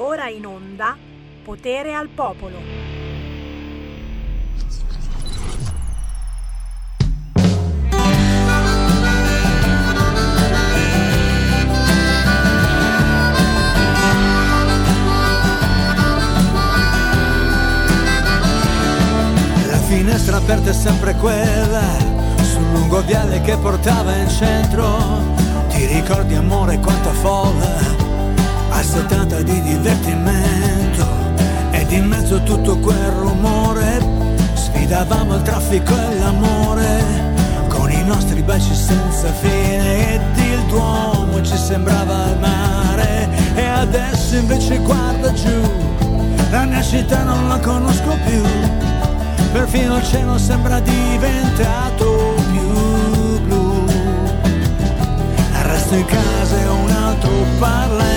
Ora in onda Potere al Popolo. La finestra aperta è sempre quella, sul lungo viale che portava in centro. Ti ricordi amore quanta folla assetata di divertimento. Ed in mezzo a tutto quel rumore sfidavamo il traffico e l'amore. Con i nostri baci senza fine ed il Duomo ci sembrava il mare. E adesso invece guarda giù la mia città non la conosco più. Perfino il cielo sembra diventato più blu. Resto in casa e un altro parla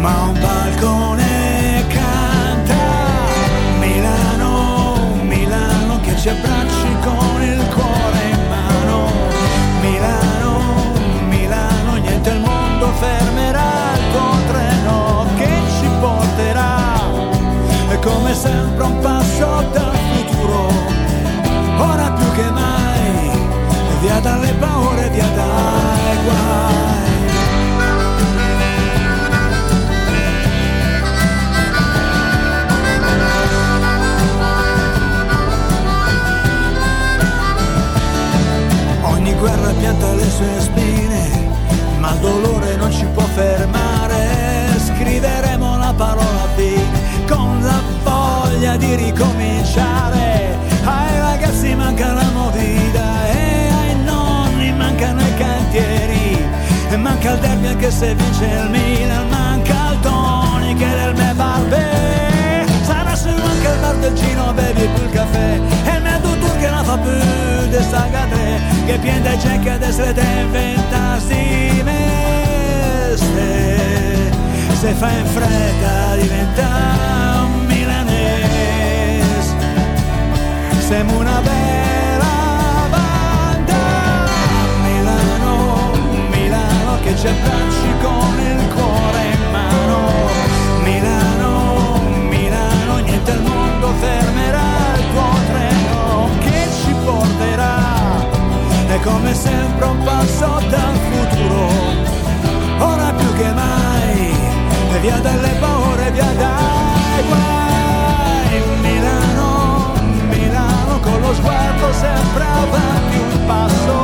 ma un balcone canta Milano, Milano che ci abbracci con il cuore in mano. Milano, Milano, niente al mondo fermerà il tuo treno che ci porterà. È come sempre un passo dal futuro ora più che mai. Via dalle paure, via dai guai guerra pianta le sue spine, ma il dolore non ci può fermare. Scriveremo la parola fine con la voglia di ricominciare. Ai ragazzi manca la movida e ai nonni mancano i cantieri. E manca il derby anche se vince il Milan, manca il Tony che del me barbe. Sarà se manca il bar del Gino, bevi più il caffè. E che non fa più de saga 3 Che piende c'è adesso te inventarsi meste. Se fa in fretta diventa un milanese. Siamo una bella banda. Milano, Milano che ci abbracci con il cuore in mano. Milano, Milano, niente al mondo fermerà come sempre un passo dal futuro. Ora più che mai e via dalle paure via dai guai. Milano Milano con lo sguardo sempre avanti un passo.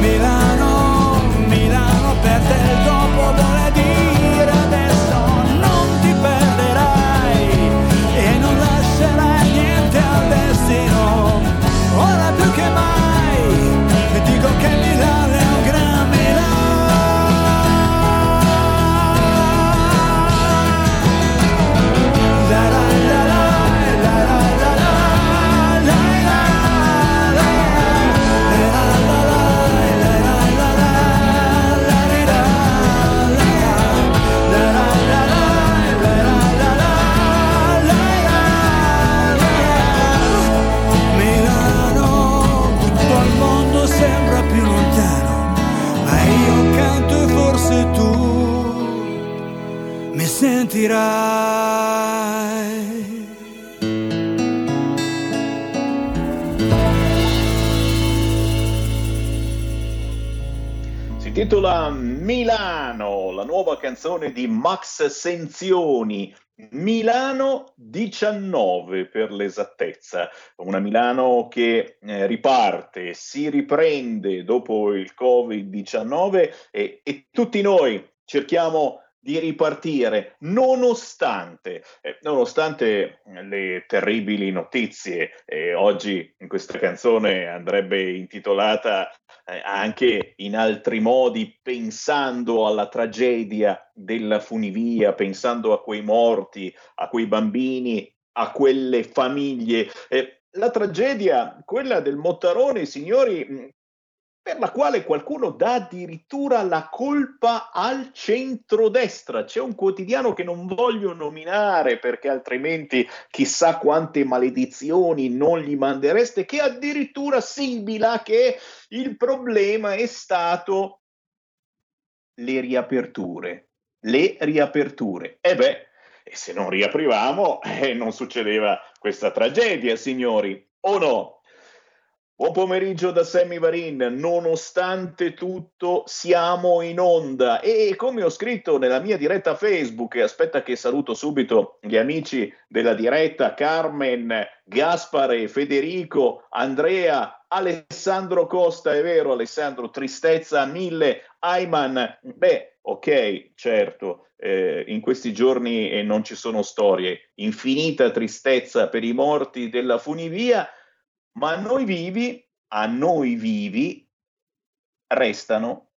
Milano Milano per te il dopo vuole dire canzone di Max Senzioni. Milano 19 per l'esattezza, una Milano che eh, riparte, si riprende dopo il Covid-19 e, e tutti noi cerchiamo di ripartire nonostante, eh, nonostante le terribili notizie. Eh, oggi in questa canzone andrebbe intitolata eh, anche in altri modi, pensando alla tragedia della funivia, pensando a quei morti, a quei bambini, a quelle famiglie. Eh, la tragedia, quella del Mottarone, signori, per la quale qualcuno dà addirittura la colpa al centrodestra. C'è un quotidiano che non voglio nominare perché altrimenti chissà quante maledizioni non gli mandereste, che addirittura sibila che il problema è stato le riaperture. Le riaperture. E beh, se non riaprivamo, eh, non succedeva questa tragedia, signori, o no? Buon pomeriggio da Sammy Varin, nonostante tutto siamo in onda. E come ho scritto nella mia diretta Facebook, aspetta che saluto subito gli amici della diretta, Carmen, Gaspare, Federico, Andrea, Alessandro Costa, è vero Alessandro, tristezza mille, Ayman, beh ok certo, eh, in questi giorni eh, non ci sono storie, infinita tristezza per i morti della funivia, ma a noi vivi, a noi vivi, restano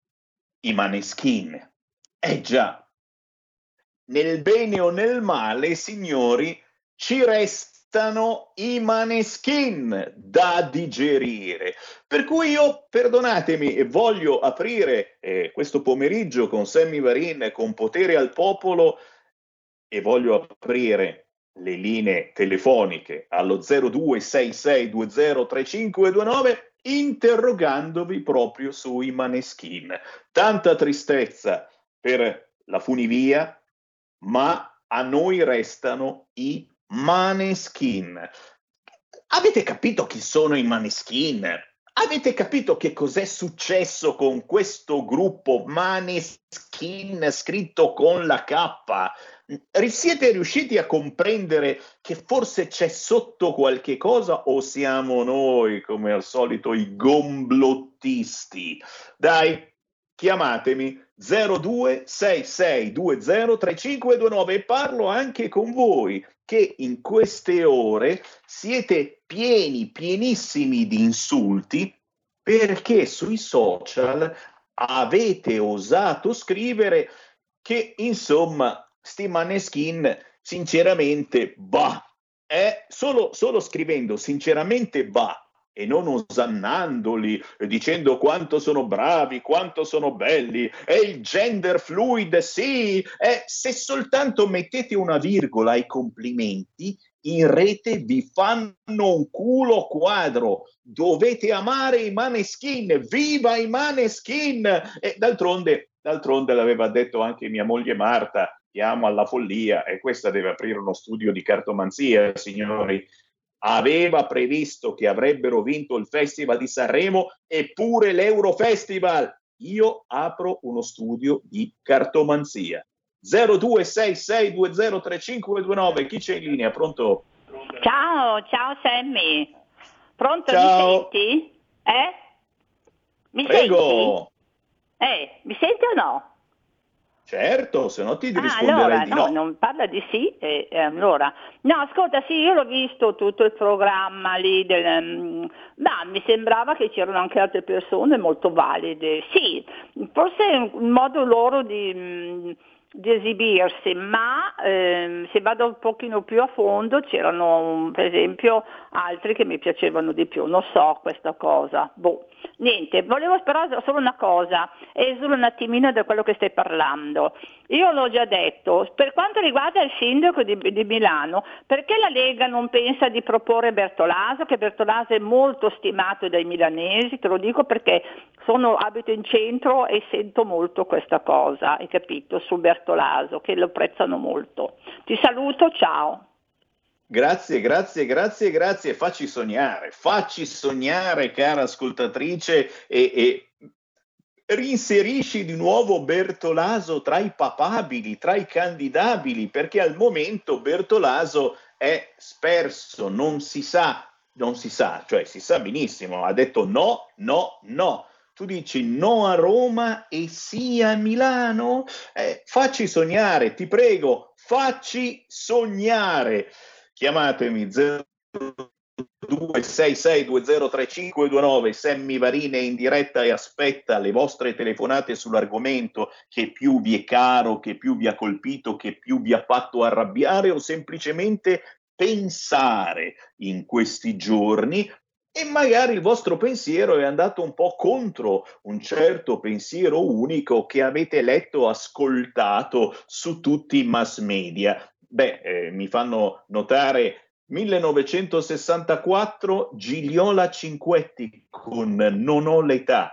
i maneskin. Eh già, nel bene o nel male, signori, ci restano i maneskin da digerire. Per cui io, perdonatemi, voglio aprire eh, questo pomeriggio con Sammy Varin, con Potere al Popolo, e voglio aprire le linee telefoniche allo 0266203529 interrogandovi proprio sui maneskin. Tanta tristezza per la funivia, ma a noi restano i maneskin. Avete capito chi sono i maneskin? Avete capito che cos'è successo con questo gruppo Maneskin scritto con la K? Siete riusciti a comprendere che forse c'è sotto qualche cosa o siamo noi, come al solito, i gomblottisti? Dai, chiamatemi 0266203529 e parlo anche con voi che in queste ore siete pieni, pienissimi di insulti perché sui social avete osato scrivere che insomma sti maneskin, sinceramente, bah, è solo, solo scrivendo sinceramente bah e non osannandoli, dicendo quanto sono bravi, quanto sono belli, è il gender fluid, sì, è, se soltanto mettete una virgola ai complimenti, in rete vi fanno un culo quadro. Dovete amare i maneskin, viva i maneskin! E d'altronde, d'altronde l'aveva detto anche mia moglie Marta, siamo alla follia e questa deve aprire uno studio di cartomanzia, signori. Aveva previsto che avrebbero vinto il Festival di Sanremo eppure l'Eurofestival. Io apro uno studio di cartomanzia. 0266203529, chi c'è in linea? Pronto? Ciao, ciao Sammy. Pronto, ciao. mi senti? Eh? Mi Prego. senti? Eh, mi senti o no? Certo, se no ti ah, risponderei allora, di no. no. non parla di sì, eh, eh, allora. No, ascolta, sì, io l'ho visto tutto il programma lì, del, um, ma mi sembrava che c'erano anche altre persone molto valide. Sì, forse è un modo loro di... Um, di esibirsi, ma ehm, se vado un pochino più a fondo c'erano per esempio altri che mi piacevano di più, non so questa cosa. Boh. Niente, volevo però solo una cosa, esula un attimino da quello che stai parlando. Io l'ho già detto, per quanto riguarda il sindaco di, di Milano, perché la Lega non pensa di proporre Bertolaso, che Bertolaso è molto stimato dai milanesi, te lo dico perché sono, abito in centro e sento molto questa cosa, hai capito, su Bertolaso, che lo apprezzano molto. Ti saluto, ciao. Grazie, grazie, grazie, grazie. Facci sognare, facci sognare, cara ascoltatrice, e, e rinserisci di nuovo Bertolaso tra i papabili, tra i candidabili, perché al momento Bertolaso è sperso, non si sa, non si sa, cioè si sa benissimo, ha detto no, no, no. Tu dici no a Roma e sì a Milano? Eh, facci sognare, ti prego, facci sognare. Chiamatemi 0266203529 Sammy Varine in diretta e aspetta le vostre telefonate sull'argomento che più vi è caro, che più vi ha colpito, che più vi ha fatto arrabbiare o semplicemente pensare in questi giorni. E magari il vostro pensiero è andato un po' contro un certo pensiero unico che avete letto, ascoltato su tutti i mass media. Beh, eh, mi fanno notare 1964 Gigliola Cinquetti con Non ho l'età.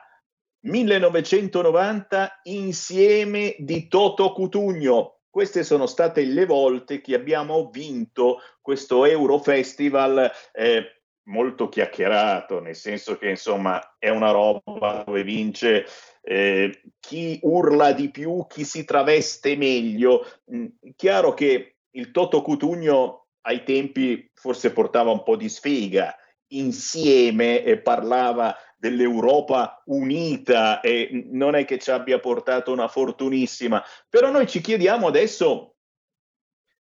1990 insieme di Toto Cutugno. Queste sono state le volte che abbiamo vinto questo Eurofestival eh, molto chiacchierato, nel senso che insomma è una roba dove vince eh, chi urla di più, chi si traveste meglio. Mm, chiaro che il Toto Cutugno ai tempi forse portava un po' di sfiga, insieme e parlava dell'Europa unita e non è che ci abbia portato una fortunissima, però noi ci chiediamo adesso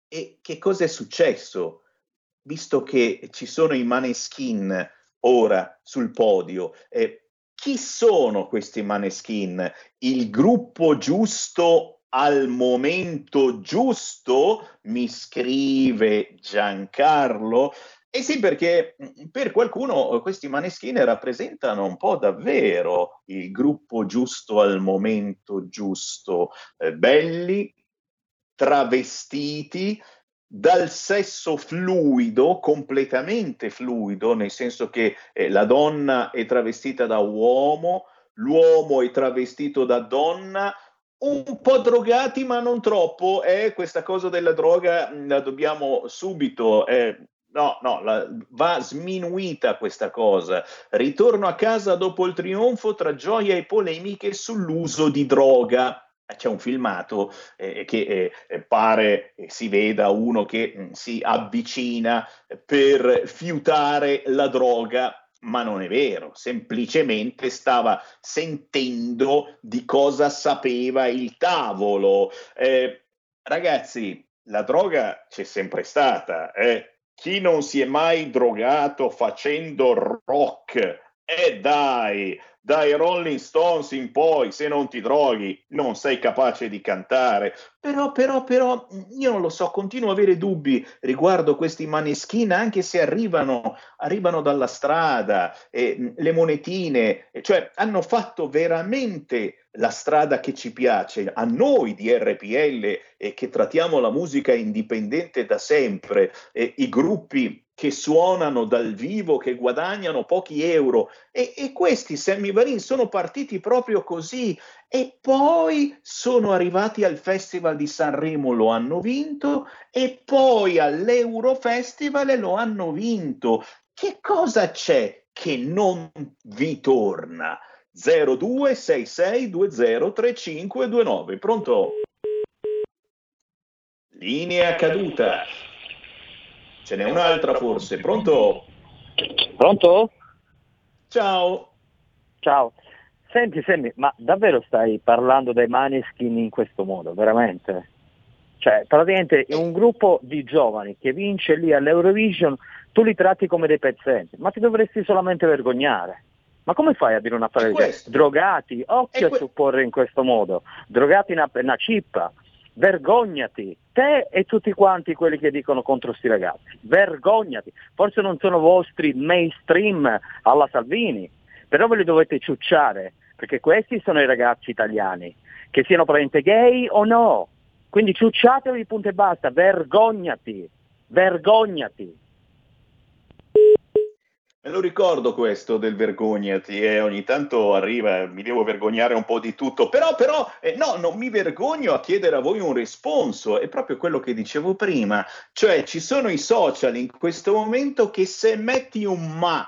e che cosa è successo, visto che ci sono i maneskin ora sul podio. Eh, chi sono questi maneskin? Il gruppo giusto al momento giusto? Mi scrive Giancarlo. Eh sì, perché mm, per qualcuno questi maneschini rappresentano un po' davvero il gruppo giusto al momento giusto, eh, belli, travestiti, dal sesso fluido, completamente fluido, nel senso che eh, la donna è travestita da uomo, l'uomo è travestito da donna, un po' drogati ma non troppo, eh, questa cosa della droga mm, la dobbiamo subito eh, No, no, la, va sminuita questa cosa. Ritorno a casa dopo il trionfo tra gioia e polemiche sull'uso di droga. C'è un filmato eh, che eh, eh pare si veda uno che mh, mm, si avvicina per fiutare la droga, ma non è vero, semplicemente stava sentendo di cosa sapeva il tavolo. Eh, ragazzi, la droga c'è sempre stata, eh? chi non si è mai drogato facendo rock? E dai, dai Rolling Stones in poi, se non ti droghi, non sei capace di cantare. Però, però, però, io non lo so, continuo a avere dubbi riguardo questi maneschina, anche se arrivano, arrivano dalla strada, eh, le monetine, cioè hanno fatto veramente la strada che ci piace, a noi di RPL e che trattiamo la musica indipendente da sempre, eh, i gruppi che suonano dal vivo, che guadagnano pochi euro. E, e questi Sammy Varin sono partiti proprio così e poi sono arrivati al Festival di Sanremo, lo hanno vinto e poi all'Eurofestival lo hanno vinto. Che cosa c'è che non vi torna? 0266203529. Pronto? Linea caduta. Ce n'è un'altra forse. Pronto? Pronto? Ciao. Ciao. Senti, senti, ma davvero stai parlando dei Maneskin in questo modo, veramente? Cioè, praticamente un gruppo di giovani che vince lì all'Eurovision, tu li tratti come dei pezzenti, ma ti dovresti solamente vergognare. Ma come fai a dire una frase? Drogati, occhio a supporre in questo modo, drogati una, una cippa, vergognati, te e tutti quanti quelli che dicono contro sti ragazzi, vergognati, forse non sono vostri mainstream alla Salvini, però ve li dovete ciucciare, perché questi sono i ragazzi italiani, che siano praticamente gay o no, quindi ciucciatevi punto e basta, vergognati, vergognati. Lo ricordo questo del vergognati eh, ogni tanto arriva, mi devo vergognare un po' di tutto, però, però eh, no, non mi vergogno a chiedere a voi un responso, è proprio quello che dicevo prima, cioè ci sono i social in questo momento che se metti un ma,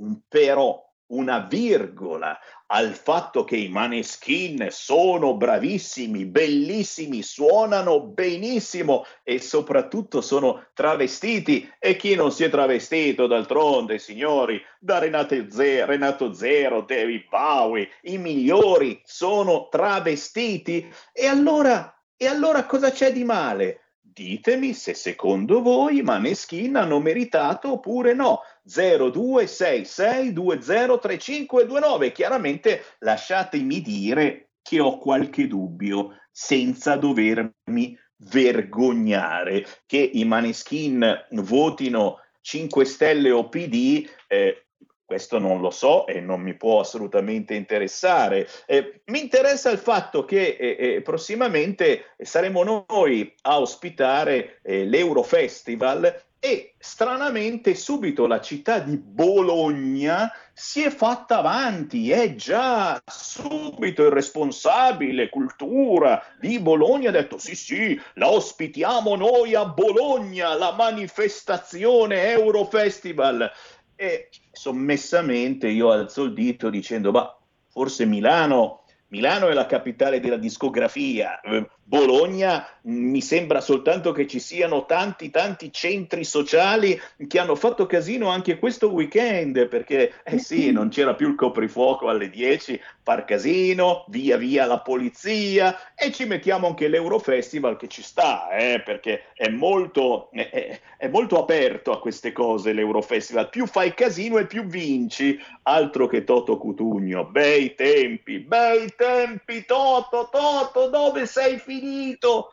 un però, una virgola al fatto che i maneskin sono bravissimi, bellissimi, suonano benissimo e soprattutto sono travestiti. E chi non si è travestito d'altronde, signori, da Renato Zero, Renato Zero, David Bowie, i migliori sono travestiti. E allora, e allora cosa c'è di male? Ditemi se secondo voi i Maneskin hanno meritato oppure no. 0266203529. Chiaramente lasciatemi dire che ho qualche dubbio senza dovermi vergognare che i Maneskin votino 5 Stelle o PD eh, questo non lo so e non mi può assolutamente interessare. Eh, mi interessa il fatto che eh, eh, prossimamente saremo noi a ospitare eh, l'Eurofestival e stranamente subito la città di Bologna si è fatta avanti, è già subito il responsabile cultura di Bologna ha detto sì sì, la ospitiamo noi a Bologna, la manifestazione Eurofestival. E sommessamente io alzo il dito dicendo ma forse Milano Milano è la capitale della discografia, Bologna mi sembra soltanto che ci siano tanti tanti centri sociali che hanno fatto casino anche questo weekend perché eh sì non c'era più il coprifuoco alle 10 far casino via via la polizia e ci mettiamo anche l'Eurofestival che ci sta eh, perché è molto, è, è molto aperto a queste cose l'Eurofestival più fai casino e più vinci. Altro che Toto Cutugno. Bei tempi bei tempi Toto Toto dove sei finito finito.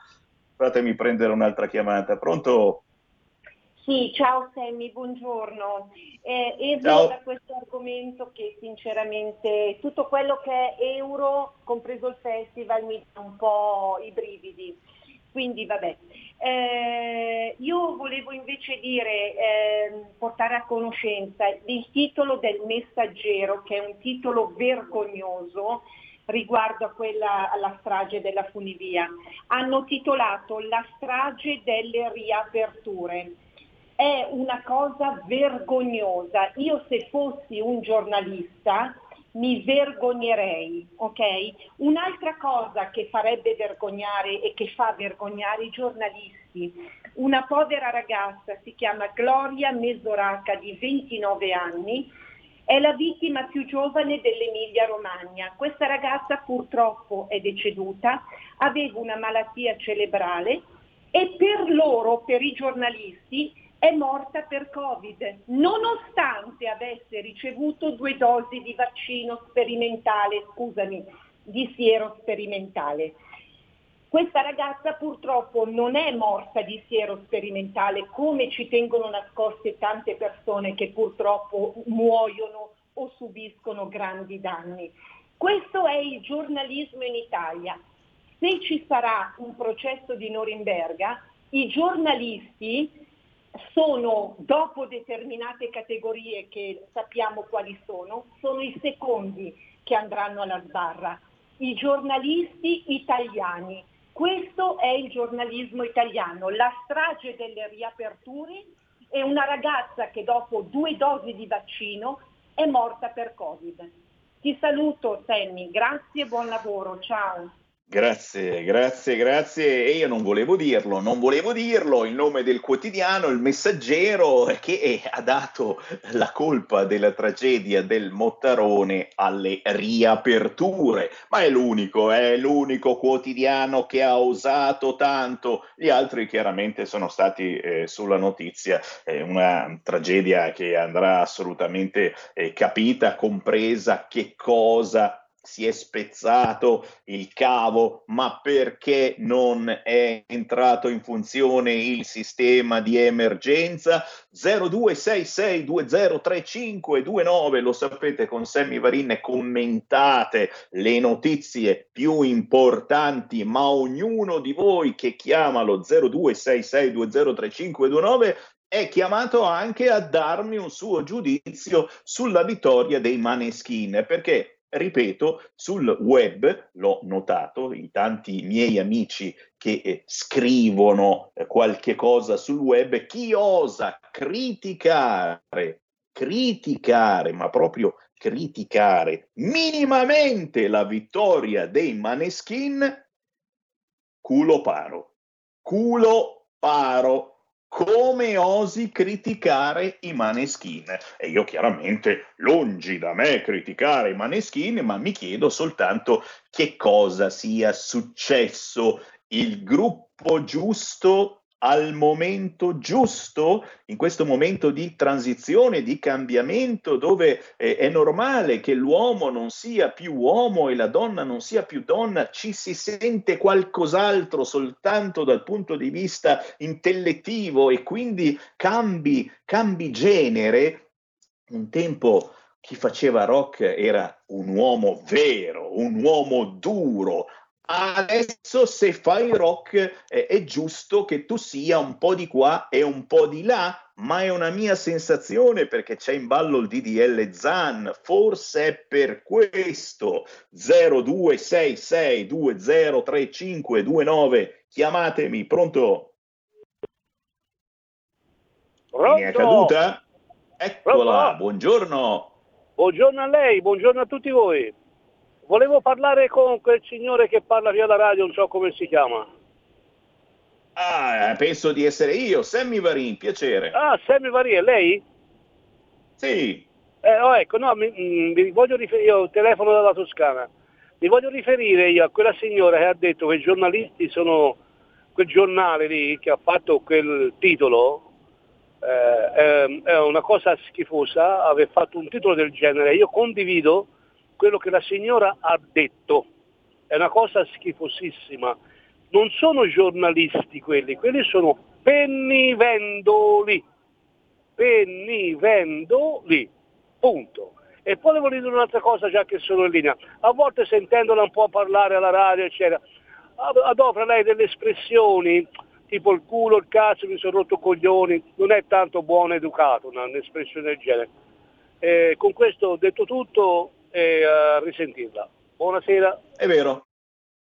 Fatemi prendere un'altra chiamata. Pronto? Sì, ciao Sammy, buongiorno. Eh, esco da questo argomento che sinceramente tutto quello che è euro, compreso il festival, mi dà un po' i brividi. Quindi vabbè. Eh, io volevo invece dire, eh, portare a conoscenza il titolo del messaggero, che è un titolo vergognoso, riguardo a quella, alla strage della funivia. Hanno titolato La strage delle riaperture. È una cosa vergognosa. Io se fossi un giornalista mi vergognerei, ok? Un'altra cosa che farebbe vergognare e che fa vergognare i giornalisti, una povera ragazza si chiama Gloria Mesoraca di 29 anni, è la vittima più giovane dell'Emilia Romagna. Questa ragazza purtroppo è deceduta, aveva una malattia cerebrale e per loro, per i giornalisti, è morta per Covid, nonostante avesse ricevuto due dosi di vaccino sperimentale, scusami, di siero sperimentale. Questa ragazza purtroppo non è morta di siero sperimentale come ci tengono nascoste tante persone che purtroppo muoiono o subiscono grandi danni. Questo è il giornalismo in Italia. Se ci sarà un processo di Norimberga, i giornalisti sono, dopo determinate categorie che sappiamo quali sono, sono i secondi che andranno alla sbarra. I giornalisti italiani questo è il giornalismo italiano, la strage delle riaperture e una ragazza che dopo due dosi di vaccino è morta per Covid. Ti saluto Sammy, grazie e buon lavoro, ciao. Grazie, grazie, grazie. E io non volevo dirlo, non volevo dirlo. Il nome del quotidiano, il messaggero, che ha dato la colpa della tragedia del Mottarone alle riaperture. Ma è l'unico, è l'unico quotidiano che ha osato tanto. Gli altri chiaramente sono stati eh, sulla notizia. È una tragedia che andrà assolutamente eh, capita, compresa che cosa si è spezzato il cavo, ma perché non è entrato in funzione il sistema di emergenza? 0266203529, lo sapete, con Sammy Varin commentate le notizie più importanti, ma ognuno di voi che chiama lo 0266203529 è chiamato anche a darmi un suo giudizio sulla vittoria dei Maneskin, perché ripeto, sul web, l'ho notato, i tanti miei amici che eh, scrivono eh, qualche cosa sul web, chi osa criticare, criticare, ma proprio criticare minimamente la vittoria dei Maneskin, culo paro, culo paro come osi criticare i maneskin? E io chiaramente, lungi da me criticare i maneskin, ma mi chiedo soltanto che cosa sia successo. Il gruppo giusto al momento giusto, in questo momento di transizione, di cambiamento, dove eh, è normale che l'uomo non sia più uomo e la donna non sia più donna, ci si sente qualcos'altro soltanto dal punto di vista intellettivo e quindi cambi, cambi genere. Un tempo chi faceva rock era un uomo vero, un uomo duro, adesso se fai rock eh, è giusto che tu sia un po' di qua e un po' di là, ma è una mia sensazione perché c'è in ballo il DDL Zan, forse è per questo 0266203529, chiamatemi, pronto? Pronto? Mi è caduta? Eccola, Pronto? buongiorno. Buongiorno a lei, buongiorno a tutti voi. Volevo parlare con quel signore che parla via la radio, non so come si chiama. Ah, penso di essere io, Sammy Varin, piacere. Ah, Sammy Varia, lei? Sì, Eh, oh, ecco, no, mi, mm, mi voglio riferire, io telefono dalla Toscana, mi voglio riferire io a quella signora che ha detto che i giornalisti sono, quel giornale lì che ha fatto quel titolo, eh, è, è una cosa schifosa aver fatto un titolo del genere. Io condivido quello che la signora ha detto, è una cosa schifosissima. Non sono giornalisti quelli, quelli sono pennivendoli, pennivendoli, punto. E poi volevo dire un'altra cosa già che sono in linea. A volte sentendola un po' parlare alla radio, eccetera, ad- adopera lei delle espressioni tipo il culo, il cazzo, mi sono rotto coglioni, non è tanto buono educato un'espressione del genere. Eh, con questo detto tutto e a risentirla. Buonasera. è vero.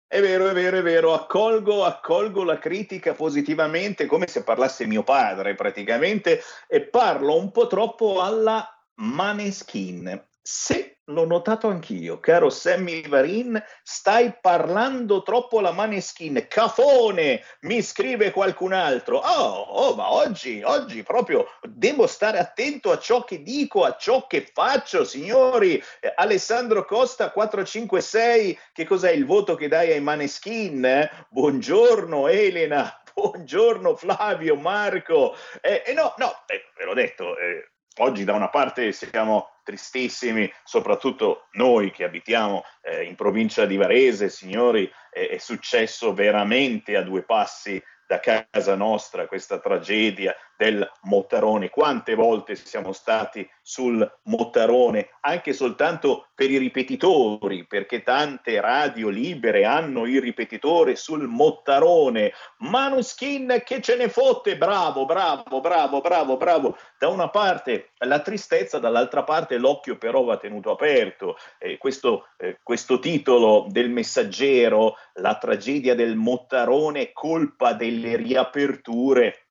È vero, è vero, è vero, accolgo, accolgo la critica positivamente come se parlasse mio padre praticamente e parlo un po' troppo alla Maneskin. Se l'ho notato anch'io, caro Sammy Varin, stai parlando troppo alla Maneskin. Cafone, mi scrive qualcun altro. Oh, oh, ma oggi, oggi proprio devo stare attento a ciò che dico, a ciò che faccio, signori. Eh, Alessandro Costa 456, che cos'è il voto che dai ai Maneskin? eh? Buongiorno Elena, buongiorno Flavio, Marco. Eh, eh, no, no, eh, ve l'ho detto, eh, oggi da una parte siamo tristissimi, soprattutto noi che abitiamo eh, in provincia di Varese, signori, eh, è successo veramente a due passi da casa nostra questa tragedia del Mottarone. Quante volte siamo stati sul Mottarone, anche soltanto per i ripetitori, perché tante radio libere hanno il ripetitore sul Mottarone. Manuskin che ce ne fotte, bravo, bravo, bravo, bravo, bravo. Da una parte la tristezza, dall'altra parte l'occhio però va tenuto aperto. Eh, questo, eh, questo titolo del messaggero, la tragedia del Mottarone, colpa delle riaperture,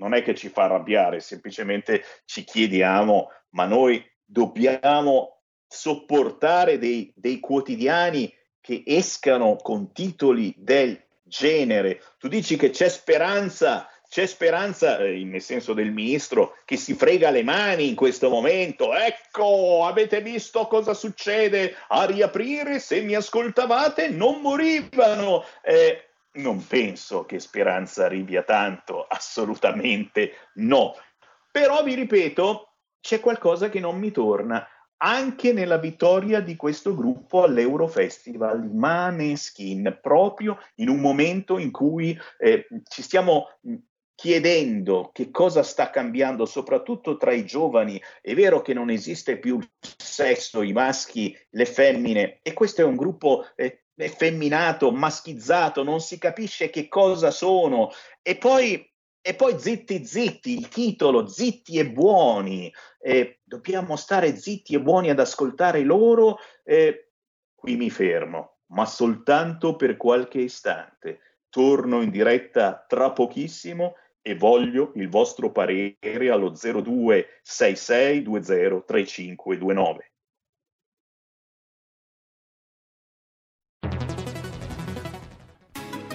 non è che ci fa arrabbiare, semplicemente ci chiediamo, ma noi dobbiamo sopportare dei, dei quotidiani che escano con titoli del genere. Tu dici che c'è speranza, c'è speranza, eh, nel senso del ministro, che si frega le mani in questo momento. Ecco, avete visto cosa succede a riaprire? Se mi ascoltavate, non morivano. Eh, non penso che Speranza arrivi a tanto, assolutamente no. Però vi ripeto, c'è qualcosa che non mi torna. Anche nella vittoria di questo gruppo all'Eurofestival, Maneskin, proprio in un momento in cui eh, ci stiamo mh, chiedendo che cosa sta cambiando, soprattutto tra i giovani. È vero che non esiste più il sesso, i maschi, le femmine, e questo è un gruppo eh, effeminato, maschizzato, non si capisce che cosa sono. E poi, e poi zitti, zitti, il titolo, zitti e buoni. Eh, dobbiamo stare zitti e buoni ad ascoltare loro. Eh, qui mi fermo, ma soltanto per qualche istante. Torno in diretta tra pochissimo e voglio il vostro parere allo 0266203529.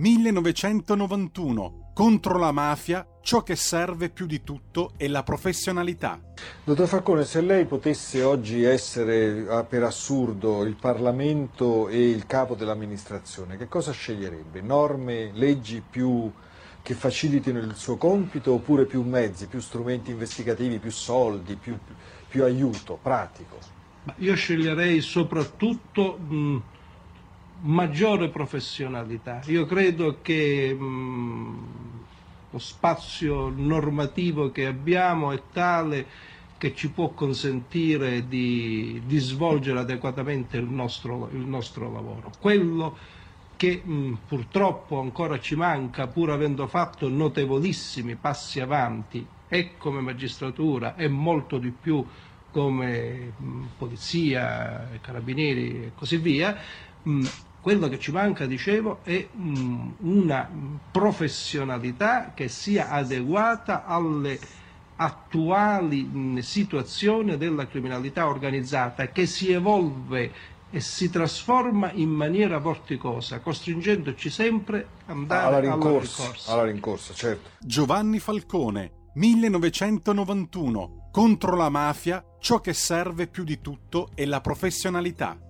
1991. Contro la mafia, ciò che serve più di tutto è la professionalità. Dottor Falcone, se lei potesse oggi essere ah, per assurdo il Parlamento e il capo dell'amministrazione, che cosa sceglierebbe? Norme, leggi più che facilitino il suo compito oppure più mezzi, più strumenti investigativi, più soldi, più, più aiuto pratico? Ma Io sceglierei soprattutto mh, maggiore professionalità. Io credo che mh, lo spazio normativo che abbiamo è tale che ci può consentire di, di svolgere adeguatamente il nostro, il nostro lavoro. Quello che mh, purtroppo ancora ci manca, pur avendo fatto notevolissimi passi avanti, e come magistratura e molto di più come mh, polizia, carabinieri e così via, mh, quello che ci manca, dicevo, è mh, una professionalità che sia adeguata alle attuali mh, situazioni della criminalità organizzata che si evolve e si trasforma in maniera vorticosa, costringendoci sempre ad andare alla alla rincorsa, rincorsa. alla rincorsa, certo. Giovanni Falcone, 1991. Contro la mafia, ciò che serve più di tutto è la professionalità.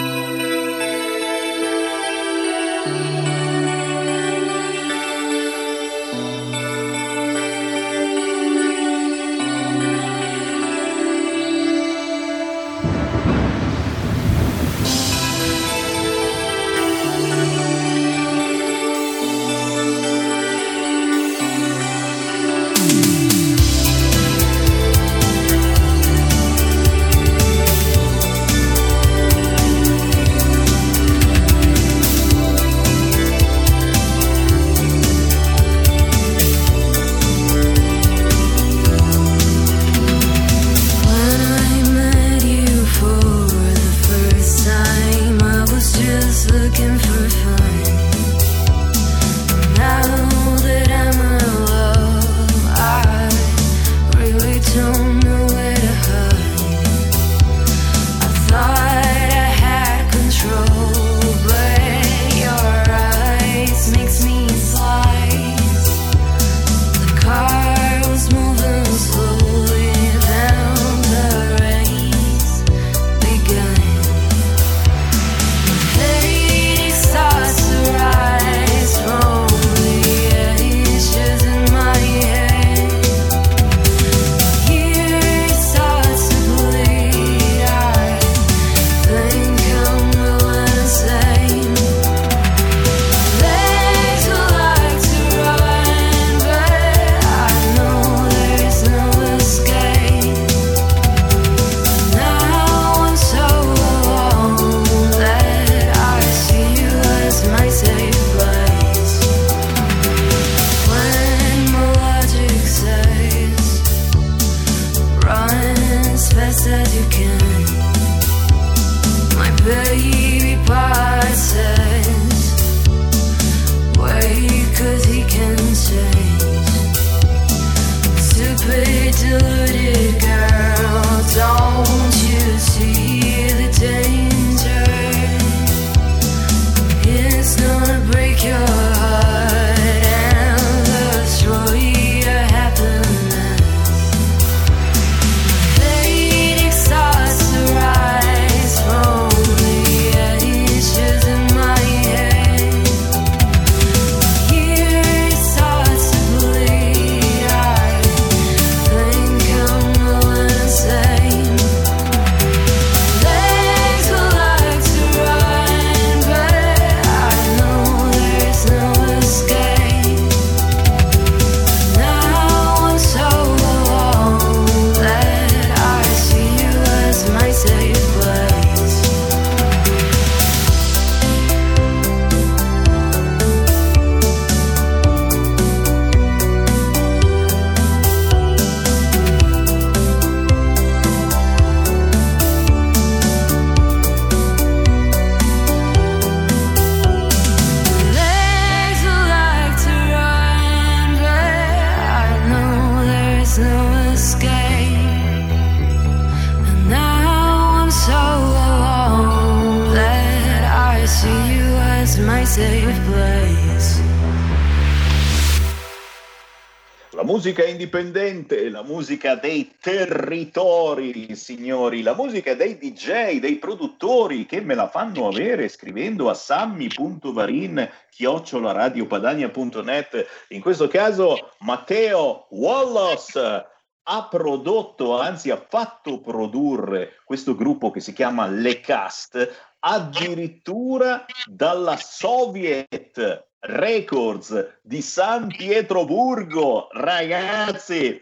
La musica indipendente, la musica dei territori, signori, la musica dei DJ, dei produttori che me la fanno avere scrivendo a sammy.varin chiocciolaradiopadania.net. In questo caso Matteo Wallace ha prodotto, anzi ha fatto produrre questo gruppo che si chiama Le Cast addirittura dalla Soviet Records di San Pietroburgo. Ragazzi,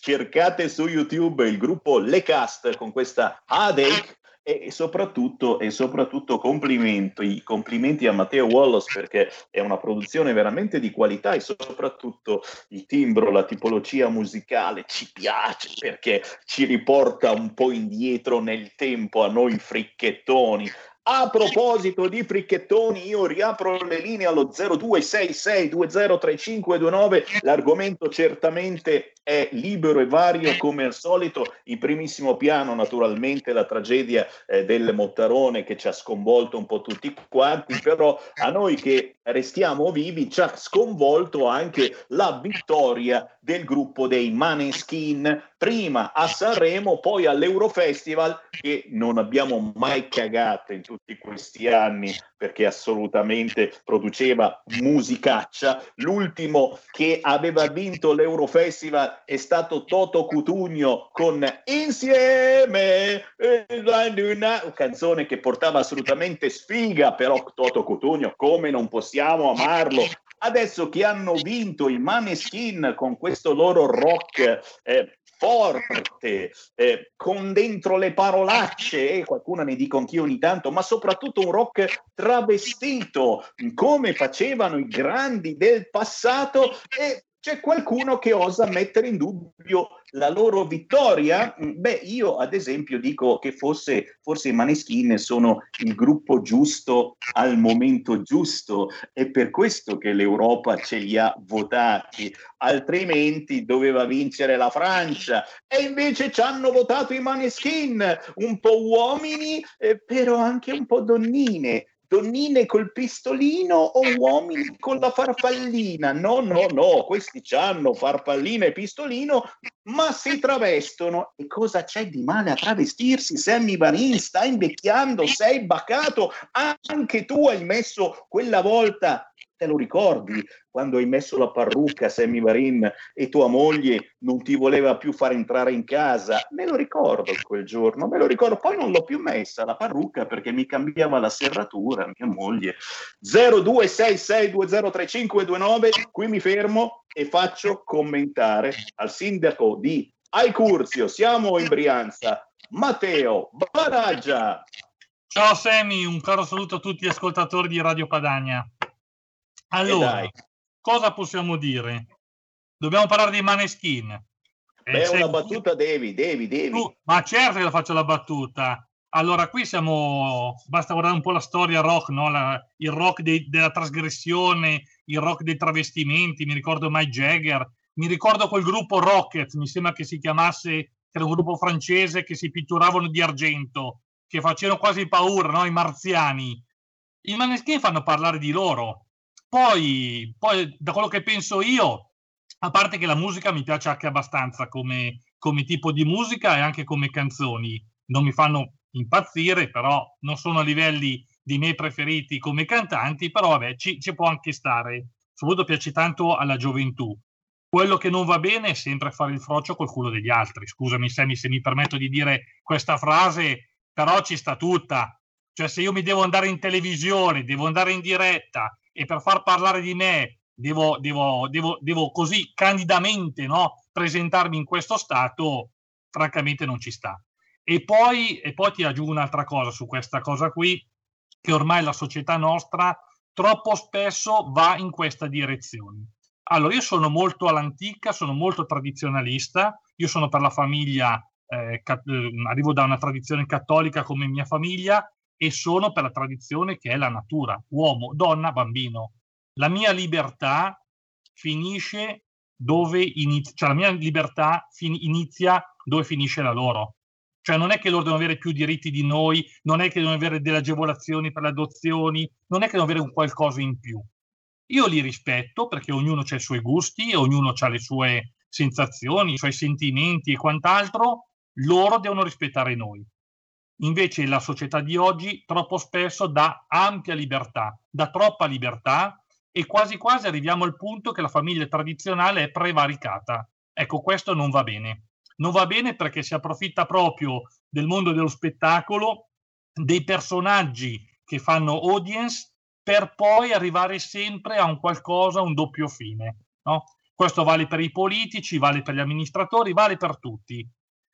cercate su YouTube il gruppo Le Cast con questa Headache e soprattutto, e soprattutto complimenti, complimenti a Matteo Wallace perché è una produzione veramente di qualità e soprattutto il timbro, la tipologia musicale ci piace perché ci riporta un po' indietro nel tempo a noi fricchettoni, a proposito di fricchettoni, io riapro le linee allo 0266203529. L'argomento certamente è libero e vario come al solito. In primissimo piano, naturalmente, la tragedia eh, del Mottarone che ci ha sconvolto un po' tutti quanti, però a noi che restiamo vivi ci ha sconvolto anche la vittoria del gruppo dei Maneskin, prima a Sanremo, poi all'Eurofestival, che non abbiamo mai cagato in tutti questi anni perché assolutamente produceva musicaccia. L'ultimo che aveva vinto l'Eurofestival è stato Toto Cutugno con Insieme, una canzone che portava assolutamente sfiga, però Toto Cutugno, come non possiamo amarlo? Adesso che hanno vinto i Maneskin con questo loro rock eh, forte, eh, con dentro le parolacce, eh, qualcuno ne dico anch'io ogni tanto, ma soprattutto un rock travestito, come facevano i grandi del passato e c'è qualcuno che osa mettere in dubbio la loro vittoria? Beh, io ad esempio dico che forse, forse i Maneskin sono il gruppo giusto al momento giusto, è per questo che l'Europa ce li ha votati, altrimenti doveva vincere la Francia. E invece ci hanno votato i Maneskin, un po' uomini, eh, però anche un po' donnine donnine col pistolino o uomini con la farfallina. No, no, no, questi hanno farfallina e pistolino, ma si travestono. E cosa c'è di male a travestirsi? Sammy Varin sta invecchiando, sei bacato, anche tu hai messo quella volta te lo ricordi quando hai messo la parrucca a Sammy Varin e tua moglie non ti voleva più far entrare in casa? Me lo ricordo quel giorno, me lo ricordo. Poi non l'ho più messa la parrucca perché mi cambiava la serratura, mia moglie. 0266203529, qui mi fermo e faccio commentare al sindaco di Aicurzio, siamo in Brianza, Matteo Baraggia. Ciao Semi, un caro saluto a tutti gli ascoltatori di Radio Padania. Allora, cosa possiamo dire? Dobbiamo parlare di Maneskin. Eh, Beh, una battuta devi, devi, devi. Tu, ma certo che la faccio la battuta. Allora, qui siamo, basta guardare un po' la storia rock, no? la, il rock dei, della trasgressione, il rock dei travestimenti, mi ricordo Mike Jagger, mi ricordo quel gruppo Rocket, mi sembra che si chiamasse, che era un gruppo francese che si pitturavano di argento, che facevano quasi paura, no? i marziani. I Maneskin fanno parlare di loro, poi, poi, da quello che penso io, a parte che la musica mi piace anche abbastanza come, come tipo di musica e anche come canzoni, non mi fanno impazzire, però non sono a livelli dei miei preferiti come cantanti, però vabbè, ci, ci può anche stare. Soprattutto piace tanto alla gioventù. Quello che non va bene è sempre fare il frocio col culo degli altri. Scusami Sammy se mi permetto di dire questa frase, però ci sta tutta. Cioè se io mi devo andare in televisione, devo andare in diretta e per far parlare di me devo, devo, devo, devo così candidamente no, presentarmi in questo stato, francamente non ci sta. E poi, e poi ti aggiungo un'altra cosa su questa cosa qui, che ormai la società nostra troppo spesso va in questa direzione. Allora, io sono molto all'antica, sono molto tradizionalista, io sono per la famiglia, eh, cat- eh, arrivo da una tradizione cattolica come mia famiglia e sono per la tradizione che è la natura, uomo, donna, bambino. La mia libertà finisce dove inizia, cioè la mia libertà fin- inizia dove finisce la loro. Cioè non è che loro devono avere più diritti di noi, non è che devono avere delle agevolazioni per le adozioni, non è che devono avere un qualcosa in più. Io li rispetto perché ognuno ha i suoi gusti, ognuno ha le sue sensazioni, i suoi sentimenti e quant'altro, loro devono rispettare noi. Invece la società di oggi troppo spesso dà ampia libertà, dà troppa libertà e quasi quasi arriviamo al punto che la famiglia tradizionale è prevaricata. Ecco, questo non va bene. Non va bene perché si approfitta proprio del mondo dello spettacolo, dei personaggi che fanno audience, per poi arrivare sempre a un qualcosa, un doppio fine. No? Questo vale per i politici, vale per gli amministratori, vale per tutti.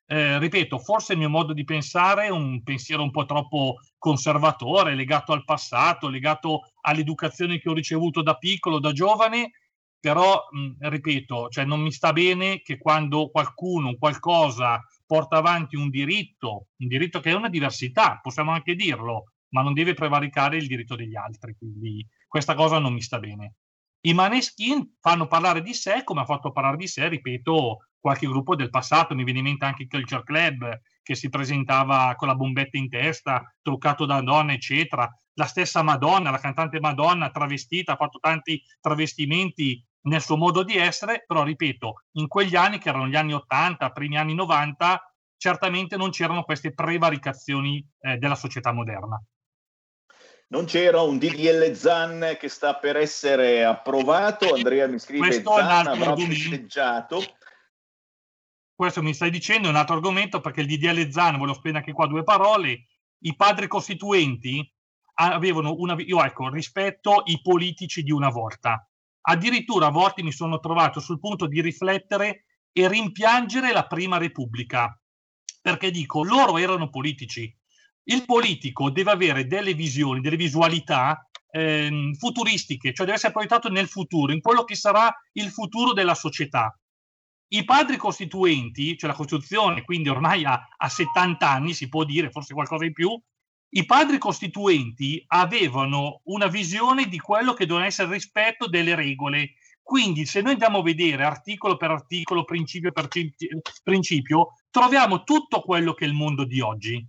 Eh, ripeto, forse il mio modo di pensare è un pensiero un po' troppo conservatore, legato al passato, legato all'educazione che ho ricevuto da piccolo, da giovane, però, mh, ripeto, cioè non mi sta bene che quando qualcuno, qualcosa porta avanti un diritto, un diritto che è una diversità, possiamo anche dirlo, ma non deve prevaricare il diritto degli altri, quindi questa cosa non mi sta bene. I Maneskin fanno parlare di sé come ha fatto parlare di sé, ripeto, qualche gruppo del passato, mi viene in mente anche il Culture Club che si presentava con la bombetta in testa, truccato da donna, eccetera. La stessa Madonna, la cantante Madonna, travestita, ha fatto tanti travestimenti nel suo modo di essere, però ripeto, in quegli anni che erano gli anni 80, primi anni 90, certamente non c'erano queste prevaricazioni eh, della società moderna. Non c'era un DDL ZAN che sta per essere approvato, Andrea mi scrive Questo ZAN avrà festeggiato questo mi stai dicendo è un altro argomento perché il DDL Zan, voglio spendere anche qua due parole, i padri costituenti avevano una... Io ecco, rispetto i politici di una volta. Addirittura a volte mi sono trovato sul punto di riflettere e rimpiangere la prima repubblica, perché dico, loro erano politici. Il politico deve avere delle visioni, delle visualità eh, futuristiche, cioè deve essere proiettato nel futuro, in quello che sarà il futuro della società i padri costituenti, cioè la Costituzione, quindi ormai ha, ha 70 anni, si può dire, forse qualcosa in più, i padri costituenti avevano una visione di quello che doveva essere il rispetto delle regole. Quindi, se noi andiamo a vedere articolo per articolo, principio per principio, troviamo tutto quello che è il mondo di oggi.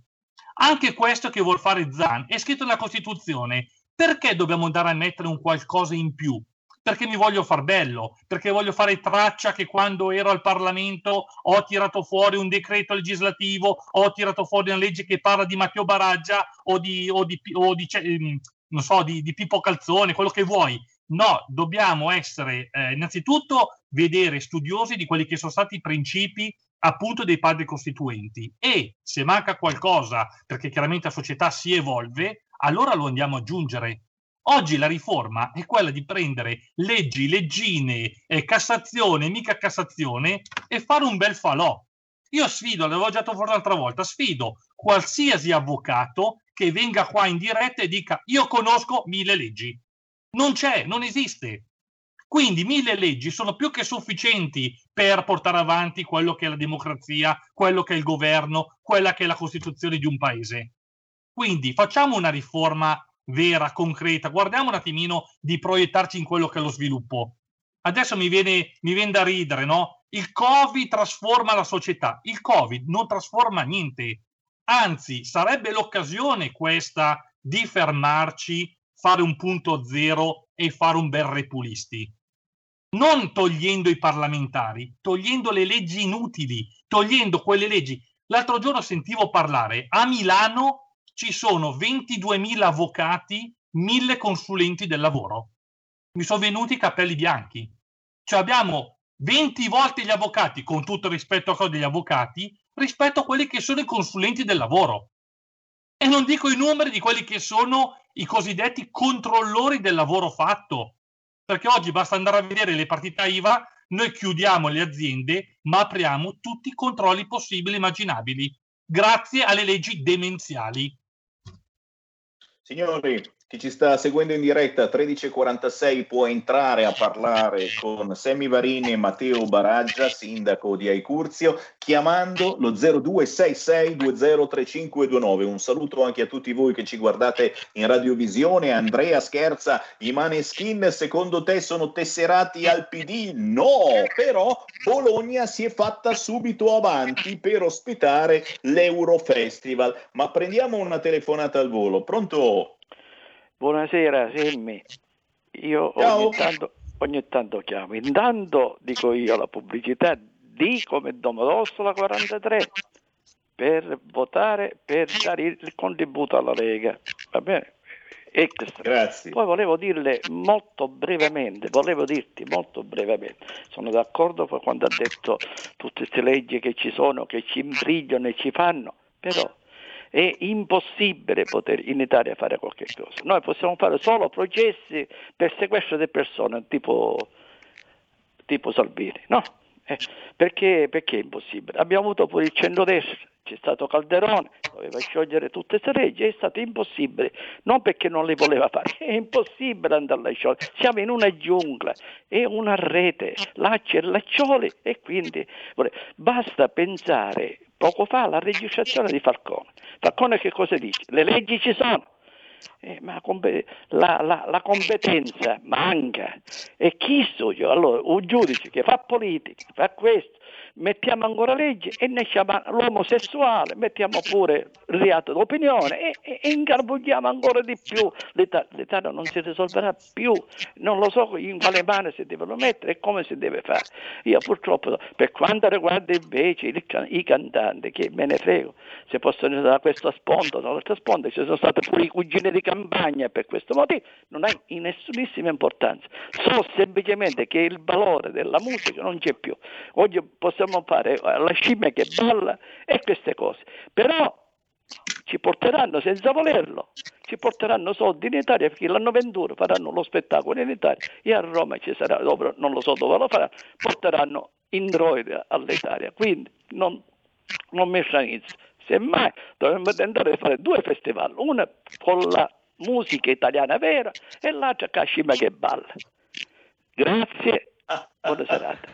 Anche questo che vuol fare Zan è scritto nella Costituzione. Perché dobbiamo andare a mettere un qualcosa in più? Perché mi voglio far bello, perché voglio fare traccia che quando ero al Parlamento ho tirato fuori un decreto legislativo, ho tirato fuori una legge che parla di Matteo Baraggia o di, o di, o di, ehm, non so, di, di Pippo Calzone, quello che vuoi. No, dobbiamo essere eh, innanzitutto vedere studiosi di quelli che sono stati i principi appunto dei padri costituenti e se manca qualcosa, perché chiaramente la società si evolve, allora lo andiamo ad aggiungere Oggi la riforma è quella di prendere leggi, leggine, eh, Cassazione, mica Cassazione e fare un bel falò. Io sfido, l'avevo già detto fuori l'altra volta, sfido qualsiasi avvocato che venga qua in diretta e dica io conosco mille leggi. Non c'è, non esiste. Quindi mille leggi sono più che sufficienti per portare avanti quello che è la democrazia, quello che è il governo, quella che è la Costituzione di un paese. Quindi facciamo una riforma vera, concreta. Guardiamo un attimino di proiettarci in quello che è lo sviluppo. Adesso mi viene, mi viene da ridere, no? Il Covid trasforma la società. Il Covid non trasforma niente. Anzi, sarebbe l'occasione questa di fermarci, fare un punto zero e fare un bel repulisti. Non togliendo i parlamentari, togliendo le leggi inutili, togliendo quelle leggi. L'altro giorno sentivo parlare a Milano ci sono 22.000 avvocati, 1.000 consulenti del lavoro. Mi sono venuti i capelli bianchi. Cioè abbiamo 20 volte gli avvocati, con tutto rispetto a quello degli avvocati, rispetto a quelli che sono i consulenti del lavoro. E non dico i numeri di quelli che sono i cosiddetti controllori del lavoro fatto. Perché oggi basta andare a vedere le partite IVA, noi chiudiamo le aziende, ma apriamo tutti i controlli possibili e immaginabili, grazie alle leggi demenziali. Signori, Chi ci sta seguendo in diretta 13.46 può entrare a parlare con Semmi Varini e Matteo Baraggia, sindaco di Aicurzio, chiamando lo 0266203529. Un saluto anche a tutti voi che ci guardate in radiovisione. Andrea scherza, i Maneskin secondo te sono tesserati al PD? No, però Bologna si è fatta subito avanti per ospitare l'Eurofestival. Ma prendiamo una telefonata al volo. Pronto? Buonasera, Semmi. Io ogni tanto, ogni tanto, chiamo. Intanto dico io la pubblicità di come Domodossola 43 per votare, per dare il contributo alla Lega. Va bene? Extra. Grazie. Poi volevo dirle molto brevemente, volevo dirti molto brevemente, sono d'accordo con quando ha detto tutte queste leggi che ci sono, che ci imbrigliano e ci fanno, però è impossibile poter in Italia fare qualche cosa. Noi possiamo fare solo processi per sequestro di persone, tipo, tipo Salvini, no? Eh, perché, perché è impossibile? Abbiamo avuto pure il centrodestra, c'è stato Calderone, doveva sciogliere tutte queste leggi, è stato impossibile, non perché non le voleva fare, è impossibile andarle a sciogliere, siamo in una giungla, è una rete, lacci e laccioli e quindi basta pensare poco fa alla registrazione di Falcone. Falcone che cosa dice? Le leggi ci sono, eh, ma la, la, la, competenza manca. E chi so io? Allora, un giudice che fa politica, fa questo, mettiamo ancora leggi e ne chiama l'omosessuale, mettiamo pure il reato d'opinione e, e, e ingarbugliamo ancora di più. L'Italia, L'Italia non si risolverà più, non lo so in quale mano si devono mettere e come si deve fare. Io purtroppo, per quanto riguarda invece i, i cantanti, che me ne frego, se possono da questa sponda dall'altra sponda, ci sono stati pure i cugini di campagna per questo motivo, non ha nessunissima importanza. So semplicemente che il valore della musica non c'è più. Oggi possiamo fare la scimmia che balla e queste cose, però ci porteranno senza volerlo, ci porteranno soldi in Italia perché l'anno 21 faranno lo spettacolo in Italia e a Roma ci sarà, non lo so dove lo faranno, porteranno introiti all'Italia, quindi non, non mi stranizzo. Semmai dovremmo tentare di fare due festival, uno con la musica italiana vera e l'altro con la scimmia che balla. Grazie Buona serata.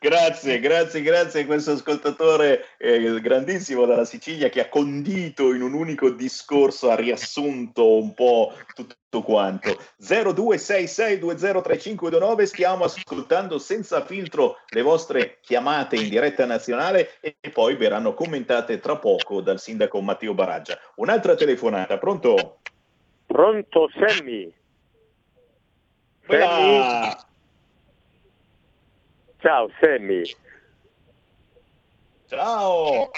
grazie, grazie, grazie a questo ascoltatore eh, grandissimo dalla Sicilia che ha condito in un unico discorso, ha riassunto un po' tutto quanto. 0266203529, stiamo ascoltando senza filtro le vostre chiamate in diretta nazionale e poi verranno commentate tra poco dal sindaco Matteo Baraggia. Un'altra telefonata, pronto? Pronto, Sammy? Sammy? Ciao Sammy. Ciao.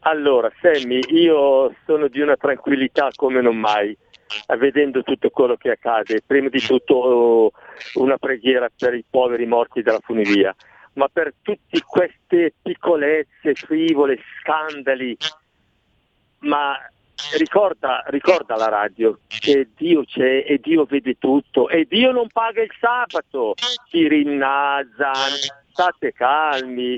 Allora, Sammy, io sono di una tranquillità come non mai, vedendo tutto quello che accade. Prima di tutto oh, una preghiera per i poveri morti della funivia, ma per tutte queste piccolezze, frivole, scandali, ma ricorda, ricorda la radio che Dio c'è e Dio vede tutto e Dio non paga il sabato, si rinnasa, state calmi,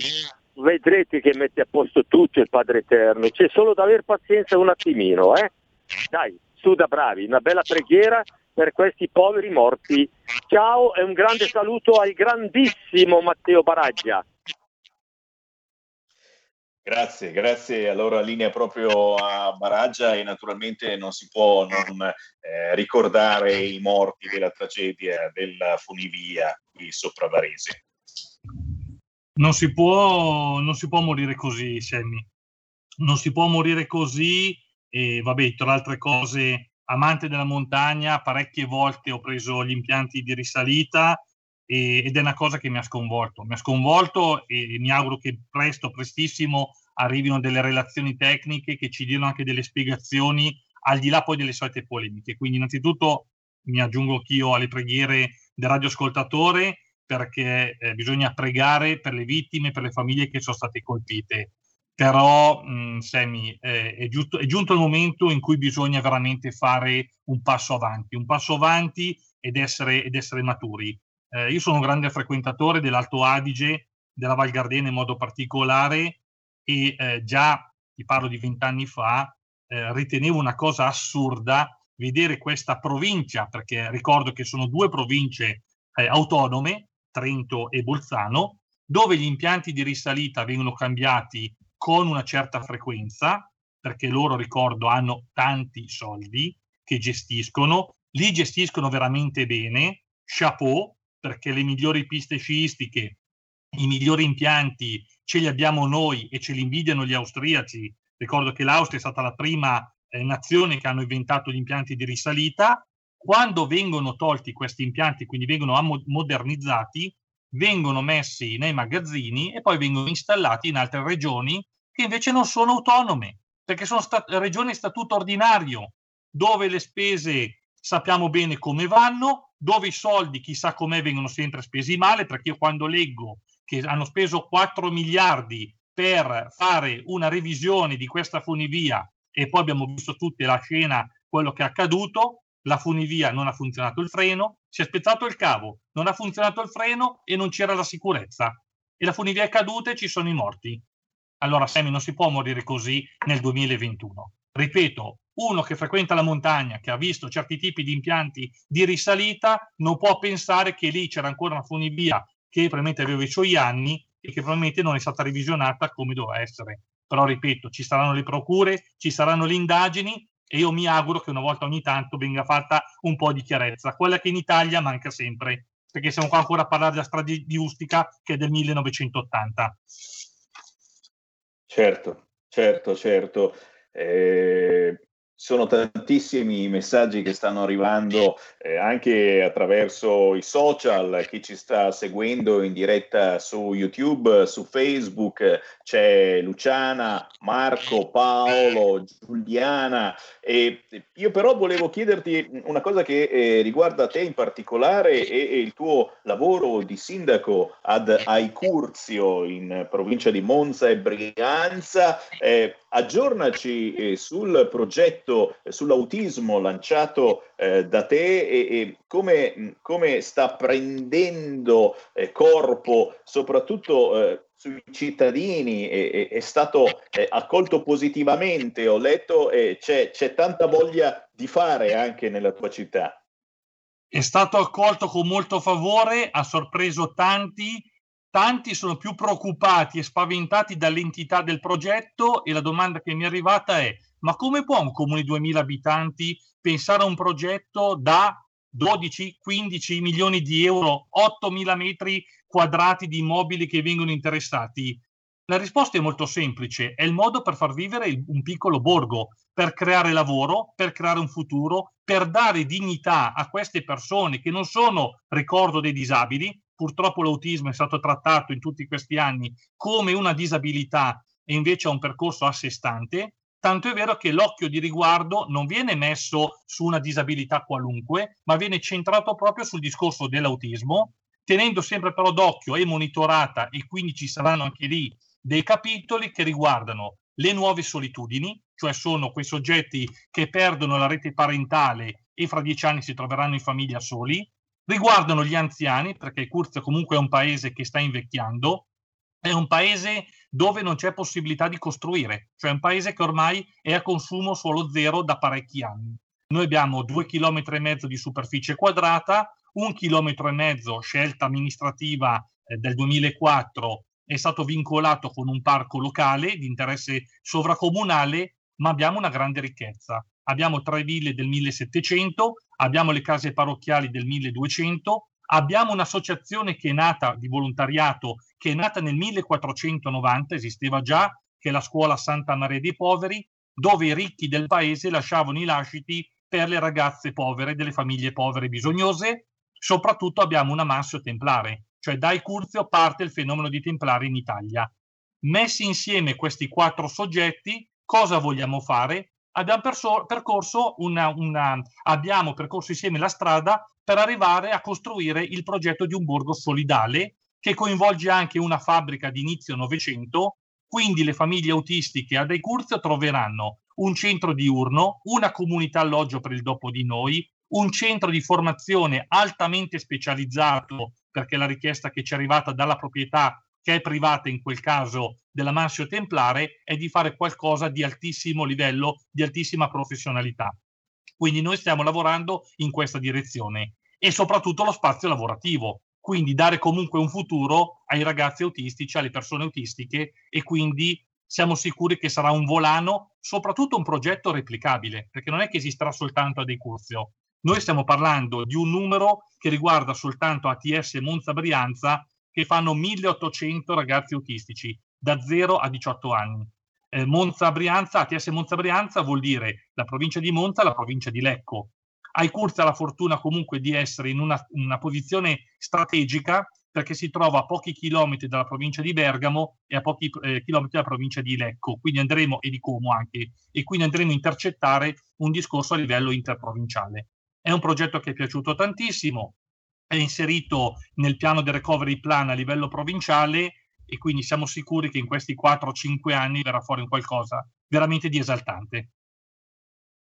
vedrete che mette a posto tutto il Padre Eterno, c'è solo da aver pazienza un attimino, eh? Dai, su da bravi, una bella preghiera per questi poveri morti. Ciao e un grande saluto al grandissimo Matteo Baraggia. Grazie, grazie. Allora linea proprio a Baraggia e naturalmente non si può non eh, ricordare i morti della tragedia della funivia qui sopra Varese. Non si può, non si può morire così, Sammy. Non si può morire così e vabbè, tra le altre cose, amante della montagna, parecchie volte ho preso gli impianti di risalita e, ed è una cosa che mi ha sconvolto. Mi ha sconvolto e mi auguro che presto, prestissimo, arrivino delle relazioni tecniche che ci diano anche delle spiegazioni al di là poi delle solite polemiche. Quindi innanzitutto mi aggiungo anch'io alle preghiere del radioascoltatore perché eh, bisogna pregare per le vittime, per le famiglie che sono state colpite. Però, mh, Sammy, eh, è, è giunto il momento in cui bisogna veramente fare un passo avanti, un passo avanti ed essere, ed essere maturi. Eh, io sono un grande frequentatore dell'Alto Adige, della Val Gardena in modo particolare, e eh, già, ti parlo di vent'anni fa, eh, ritenevo una cosa assurda vedere questa provincia, perché ricordo che sono due province eh, autonome, Trento e Bolzano, dove gli impianti di risalita vengono cambiati con una certa frequenza, perché loro, ricordo, hanno tanti soldi che gestiscono, li gestiscono veramente bene, chapeau, perché le migliori piste sciistiche, i migliori impianti ce li abbiamo noi e ce li invidiano gli austriaci. Ricordo che l'Austria è stata la prima eh, nazione che hanno inventato gli impianti di risalita. Quando vengono tolti questi impianti, quindi vengono modernizzati, vengono messi nei magazzini e poi vengono installati in altre regioni che invece non sono autonome, perché sono stat- regioni a statuto ordinario, dove le spese sappiamo bene come vanno, dove i soldi chissà com'è vengono sempre spesi male, perché io quando leggo che hanno speso 4 miliardi per fare una revisione di questa funivia e poi abbiamo visto tutti la scena, quello che è accaduto, la funivia non ha funzionato il freno, si è spezzato il cavo, non ha funzionato il freno e non c'era la sicurezza. E la funivia è caduta e ci sono i morti. Allora, Sammy, non si può morire così nel 2021. Ripeto, uno che frequenta la montagna, che ha visto certi tipi di impianti di risalita, non può pensare che lì c'era ancora una funivia che probabilmente aveva i suoi anni e che probabilmente non è stata revisionata come doveva essere. Però, ripeto, ci saranno le procure, ci saranno le indagini e io mi auguro che una volta ogni tanto venga fatta un po' di chiarezza, quella che in Italia manca sempre, perché siamo qua ancora a parlare della strada di Ustica che è del 1980. Certo, certo, certo. Eh, sono tantissimi i messaggi che stanno arrivando eh, anche attraverso i social, chi ci sta seguendo in diretta su YouTube, su Facebook, c'è Luciana, Marco, Paolo, Giuliana e io però volevo chiederti una cosa che eh, riguarda te in particolare e, e, il tuo lavoro di sindaco ad Aicurzio in provincia di Monza e Brianza. Eh, aggiornaci eh, sul progetto eh, sull'autismo lanciato eh, da te e, e come, come, sta prendendo eh, corpo soprattutto eh, sui cittadini, e, è stato accolto positivamente, ho letto, e c'è, c'è tanta voglia di fare anche nella tua città. È stato accolto con molto favore, ha sorpreso tanti tanti sono più preoccupati e spaventati dall'entità del progetto e la domanda che mi è arrivata è ma come può un comune di 2000 abitanti pensare a un progetto da 12-15 milioni di euro, 8.000 metri quadrati di immobili che vengono interessati? La risposta è molto semplice, è il modo per far vivere un piccolo borgo, per creare lavoro, per creare un futuro, per dare dignità a queste persone che non sono, ricordo, dei disabili, purtroppo l'autismo è stato trattato in tutti questi anni come una disabilità e invece ha un percorso a sé stante, tanto è vero che l'occhio di riguardo non viene messo su una disabilità qualunque, ma viene centrato proprio sul discorso dell'autismo, tenendo sempre però d'occhio e monitorata, e quindi ci saranno anche lì dei capitoli che riguardano le nuove solitudini, cioè sono quei soggetti che perdono la rete parentale e fra dieci anni si troveranno in famiglia soli, riguardano gli anziani, perché Curzio comunque è un paese che sta invecchiando, è un paese dove non c'è possibilità di costruire, cioè un paese che ormai è a consumo solo zero da parecchi anni. Noi abbiamo due chilometri e mezzo di superficie quadrata, un chilometro e mezzo scelta amministrativa eh, del 2004 è stato vincolato con un parco locale di interesse sovracomunale, ma abbiamo una grande ricchezza. Abbiamo tre ville del 1700, abbiamo le case parrocchiali del 1200, abbiamo un'associazione che è nata di volontariato, che è nata nel 1490, esisteva già, che è la scuola Santa Maria dei Poveri, dove i ricchi del paese lasciavano i lasciti per le ragazze povere, delle famiglie povere e bisognose. Soprattutto abbiamo una massio templare, cioè dai Curzio parte il fenomeno di templari in Italia. Messi insieme questi quattro soggetti, cosa vogliamo fare? abbiamo percorso una, una, abbiamo percorso insieme la strada per arrivare a costruire il progetto di un borgo solidale che coinvolge anche una fabbrica di inizio Novecento, quindi le famiglie autistiche a Dei Curzio troveranno un centro diurno, una comunità alloggio per il dopo di noi, un centro di formazione altamente specializzato, perché la richiesta che ci è arrivata dalla proprietà che è privata in quel caso della Mansio Templare, è di fare qualcosa di altissimo livello, di altissima professionalità. Quindi noi stiamo lavorando in questa direzione e soprattutto lo spazio lavorativo, quindi dare comunque un futuro ai ragazzi autistici, alle persone autistiche e quindi siamo sicuri che sarà un volano, soprattutto un progetto replicabile, perché non è che esisterà soltanto a dei Curzio. Noi stiamo parlando di un numero che riguarda soltanto ATS Monza Brianza, che fanno 1800 ragazzi autistici da 0 a 18 anni. Eh, Monza Brianza, ATS Monza Brianza vuol dire la provincia di Monza, la provincia di Lecco. Ai Curzi ha la fortuna comunque di essere in una, una posizione strategica perché si trova a pochi chilometri dalla provincia di Bergamo e a pochi eh, chilometri dalla provincia di Lecco, quindi andremo, e di Como anche, e quindi andremo a intercettare un discorso a livello interprovinciale. È un progetto che è piaciuto tantissimo, è inserito nel piano del recovery plan a livello provinciale e quindi siamo sicuri che in questi 4-5 anni verrà fuori un qualcosa veramente di esaltante.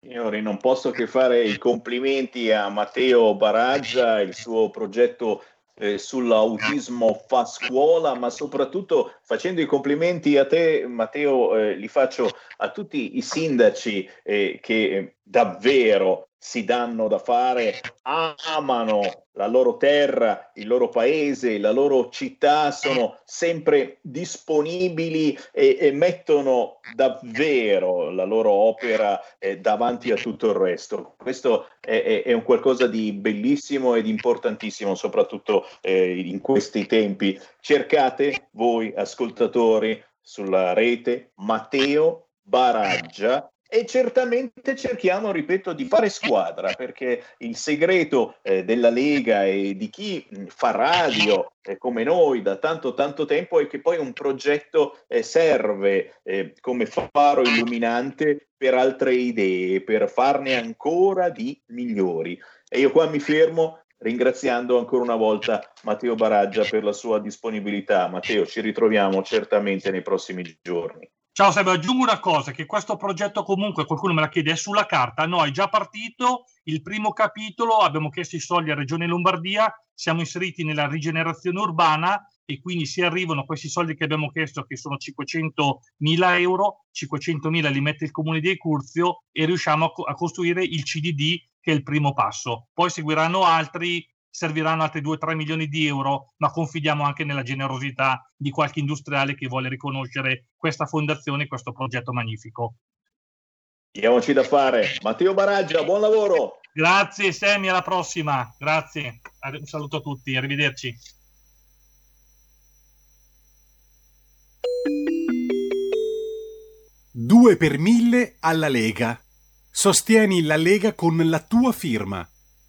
Signori, non posso che fare i complimenti a Matteo Baraggia, il suo progetto eh, sull'autismo fa scuola, ma soprattutto facendo i complimenti a te, Matteo, eh, li faccio a tutti i sindaci eh, che davvero si danno da fare, amano la loro terra, il loro paese, la loro città, sono sempre disponibili e, e mettono davvero la loro opera eh, davanti a tutto il resto. Questo è, è, è, un qualcosa di bellissimo ed importantissimo, soprattutto eh, in questi tempi. Cercate voi, ascoltatori, sulla rete Matteo Baraggia e certamente cerchiamo, ripeto, di fare squadra, perché il segreto eh, della Lega e di chi fa radio eh, come noi da tanto tanto tempo è che poi un progetto eh, serve eh, come faro illuminante per altre idee, per farne ancora di migliori. E io qua mi fermo ringraziando ancora una volta Matteo Baraggia per la sua disponibilità. Matteo, ci ritroviamo certamente nei prossimi giorni. Ciao Sebe, aggiungo una cosa, che questo progetto comunque, qualcuno me la chiede, è sulla carta, no, è già partito, il primo capitolo, abbiamo chiesto i soldi a Regione Lombardia, siamo inseriti nella rigenerazione urbana e quindi si arrivano questi soldi che abbiamo chiesto, che sono 500 mila euro, 500 mila li mette il comune di Curzio e riusciamo a, co- a costruire il CDD che è il primo passo. Poi seguiranno altri, serviranno altri 2-3 milioni di euro, ma confidiamo anche nella generosità di qualche industriale che vuole riconoscere questa fondazione e questo progetto magnifico. Diamoci da fare. Matteo Baraggia, buon lavoro. Grazie Semi, alla prossima. Grazie. Un saluto a tutti, arrivederci. Due per mille alla Lega. Sostieni la Lega con la tua firma.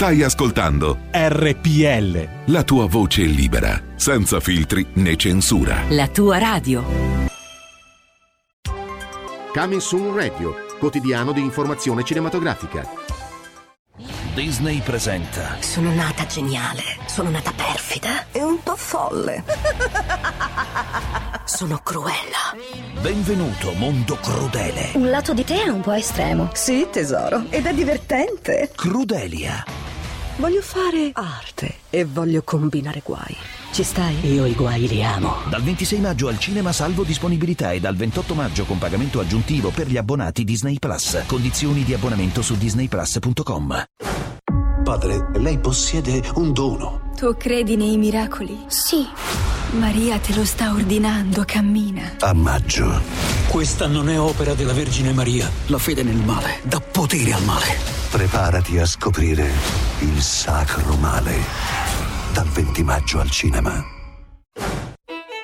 Stai ascoltando RPL. La tua voce libera, senza filtri né censura. La tua radio. Coming Soon Radio, quotidiano di informazione cinematografica. Disney presenta Sono nata geniale, sono nata perfida e un po' folle. sono cruella. Benvenuto mondo crudele. Un lato di te è un po' estremo. Sì, tesoro, ed è divertente. Crudelia. Voglio fare arte e voglio combinare guai. Ci stai? Io i guai li amo. Dal 26 maggio al cinema salvo disponibilità e dal 28 maggio con pagamento aggiuntivo per gli abbonati Disney Plus. Condizioni di abbonamento su disneyplus.com. Padre, lei possiede un dono. Tu credi nei miracoli? Sì. Maria te lo sta ordinando, cammina. A maggio. Questa non è opera della Vergine Maria. La fede nel male dà potere al male. Preparati a scoprire il sacro male. Dal 20 maggio al cinema.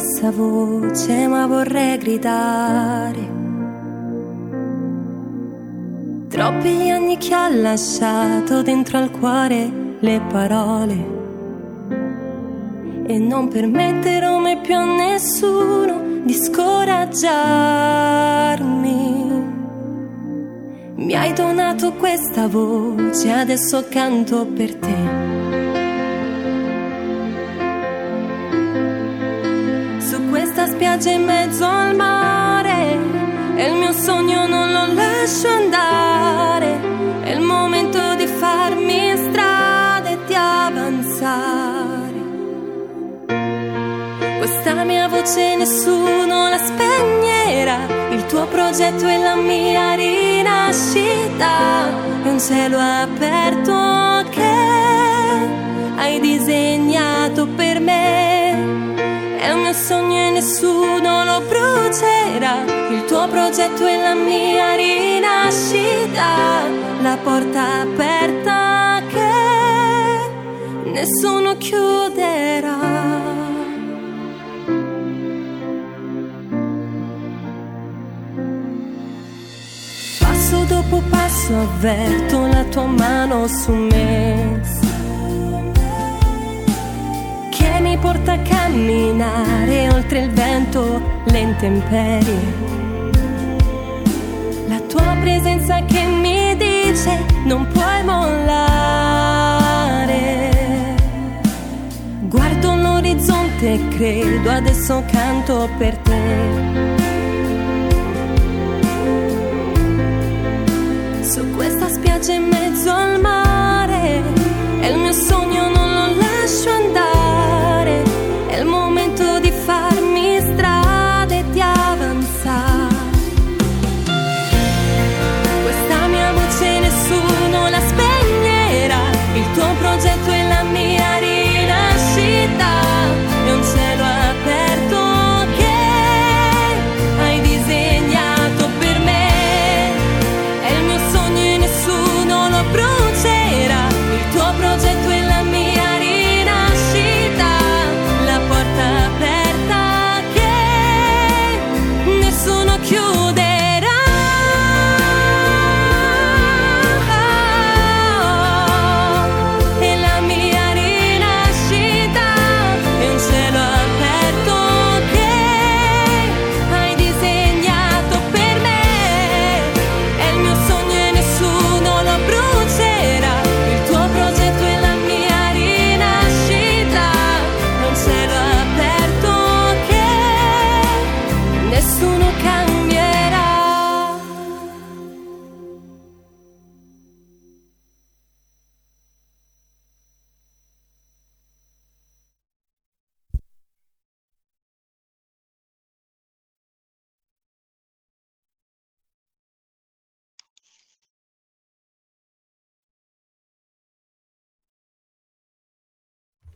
Bassa voce, ma vorrei gridare. Troppi gli anni che ha lasciato dentro al cuore le parole. E non permetterò mai più a nessuno di scoraggiarmi. Mi hai donato questa voce, adesso canto per te. Spiaggia in mezzo al mare, e il mio sogno non lo lascio andare. È il momento di farmi strada e di avanzare. Questa mia voce nessuno la spegnerà. Il tuo progetto è la mia rinascita. È un cielo aperto che hai disegnato per. È mio sogno e nessuno lo brucerà. Il tuo progetto è la mia rinascita. La porta aperta che nessuno chiuderà. Passo dopo passo avverto la tua mano su me che mi porta a camminare oltre il vento, le intemperie. La tua presenza che mi dice non puoi mollare. Guardo l'orizzonte e credo adesso canto per te. Su questa spiaggia in mezzo al mare,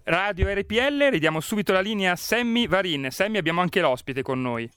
Radio RPL, ridiamo subito la linea a Sammy Varin. Sammy, abbiamo anche l'ospite con noi.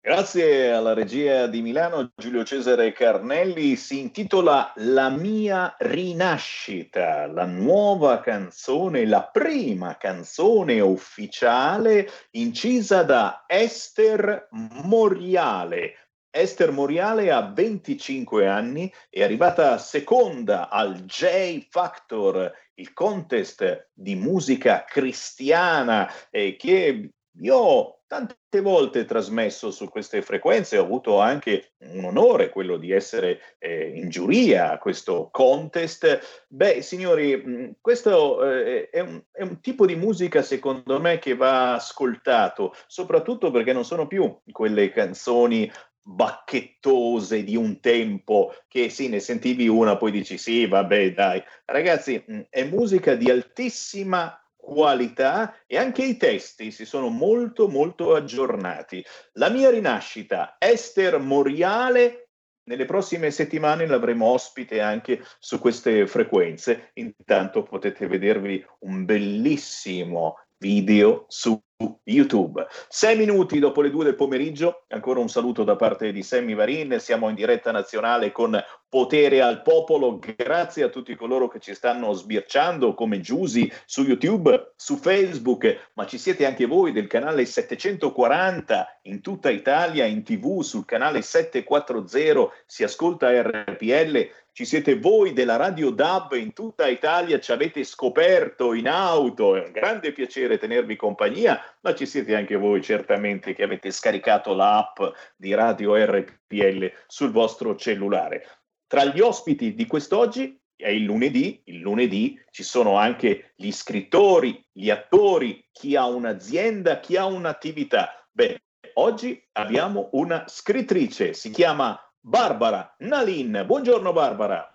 Grazie alla regia di Milano, Giulio Cesare Carnelli, si intitola La mia rinascita, la nuova canzone, la prima canzone ufficiale incisa da Esther Moriale. Esther Moriale ha 25 anni, è arrivata seconda al J Factor, il contest di musica cristiana eh, che io ho tante volte trasmesso su queste frequenze, ho avuto anche un onore, quello di essere eh, in giuria a questo contest. Beh, signori, mh, questo eh, è, un, è un tipo di musica secondo me che va ascoltato, soprattutto perché non sono più quelle canzoni bacchettose di un tempo che sì, ne sentivi una, poi dici sì, vabbè, dai. Ragazzi, mh, è musica di altissima qualità e anche i testi si sono molto molto aggiornati. La mia rinascita, Esther Moriale, nelle prossime settimane l'avremo ospite anche su queste frequenze. Intanto potete vedervi un bellissimo video su YouTube. Sei minuti dopo le due del pomeriggio, ancora un saluto da parte di Sammy Varin, siamo in diretta nazionale con potere al popolo, grazie a tutti coloro che ci stanno sbirciando come Giusi su YouTube, su Facebook, ma ci siete anche voi del canale 740 in tutta Italia, in tv sul canale 740, si ascolta RPL, ci siete voi della Radio DAB in tutta Italia, ci avete scoperto in auto, è un grande piacere tenervi compagnia, ma ci siete anche voi certamente che avete scaricato l'app di Radio RPL sul vostro cellulare. Tra gli ospiti di quest'oggi è il lunedì, il lunedì ci sono anche gli scrittori, gli attori, chi ha un'azienda, chi ha un'attività. Beh, oggi abbiamo una scrittrice, si chiama Barbara Nalin. Buongiorno Barbara.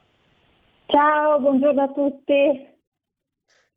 Ciao, buongiorno a tutti.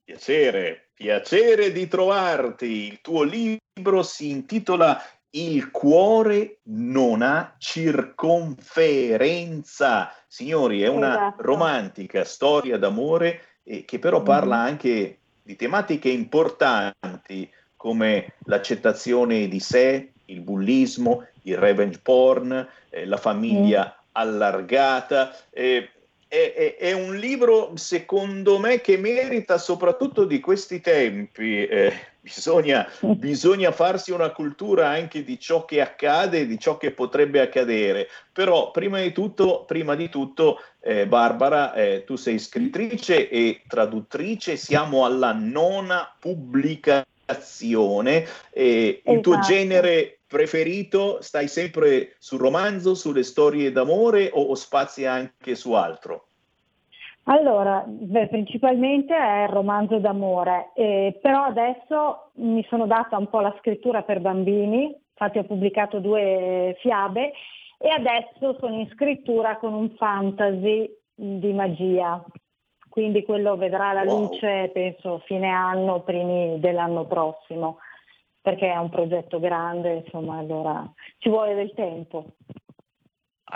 Piacere, piacere di trovarti. Il tuo libro si intitola Il cuore non ha circonferenza. Signori, è una Esatto. romantica storia d'amore eh, che però parla Mhm. anche di tematiche importanti come l'accettazione di sé, il bullismo, il revenge porn, eh, la famiglia allargata. eh, è, è- è un libro, secondo me, che merita soprattutto di questi tempi. eh, bisogna, bisogna farsi una cultura anche di ciò che accade e di ciò che potrebbe accadere. Però, prima di tutto, prima di tutto eh, Barbara, eh, tu sei scrittrice e traduttrice, siamo alla nona pubblicazione. e Il tuo Esatto. genere preferito stai sempre sul romanzo, sulle storie d'amore o, o spazi anche su altro? Allora, beh, principalmente è il romanzo d'amore, eh, però adesso mi sono data un po' la scrittura per bambini, infatti ho pubblicato due fiabe e adesso sono in scrittura con un fantasy di magia, quindi quello vedrà la luce penso fine anno, primi dell'anno prossimo, perché è un progetto grande, insomma, allora ci vuole del tempo.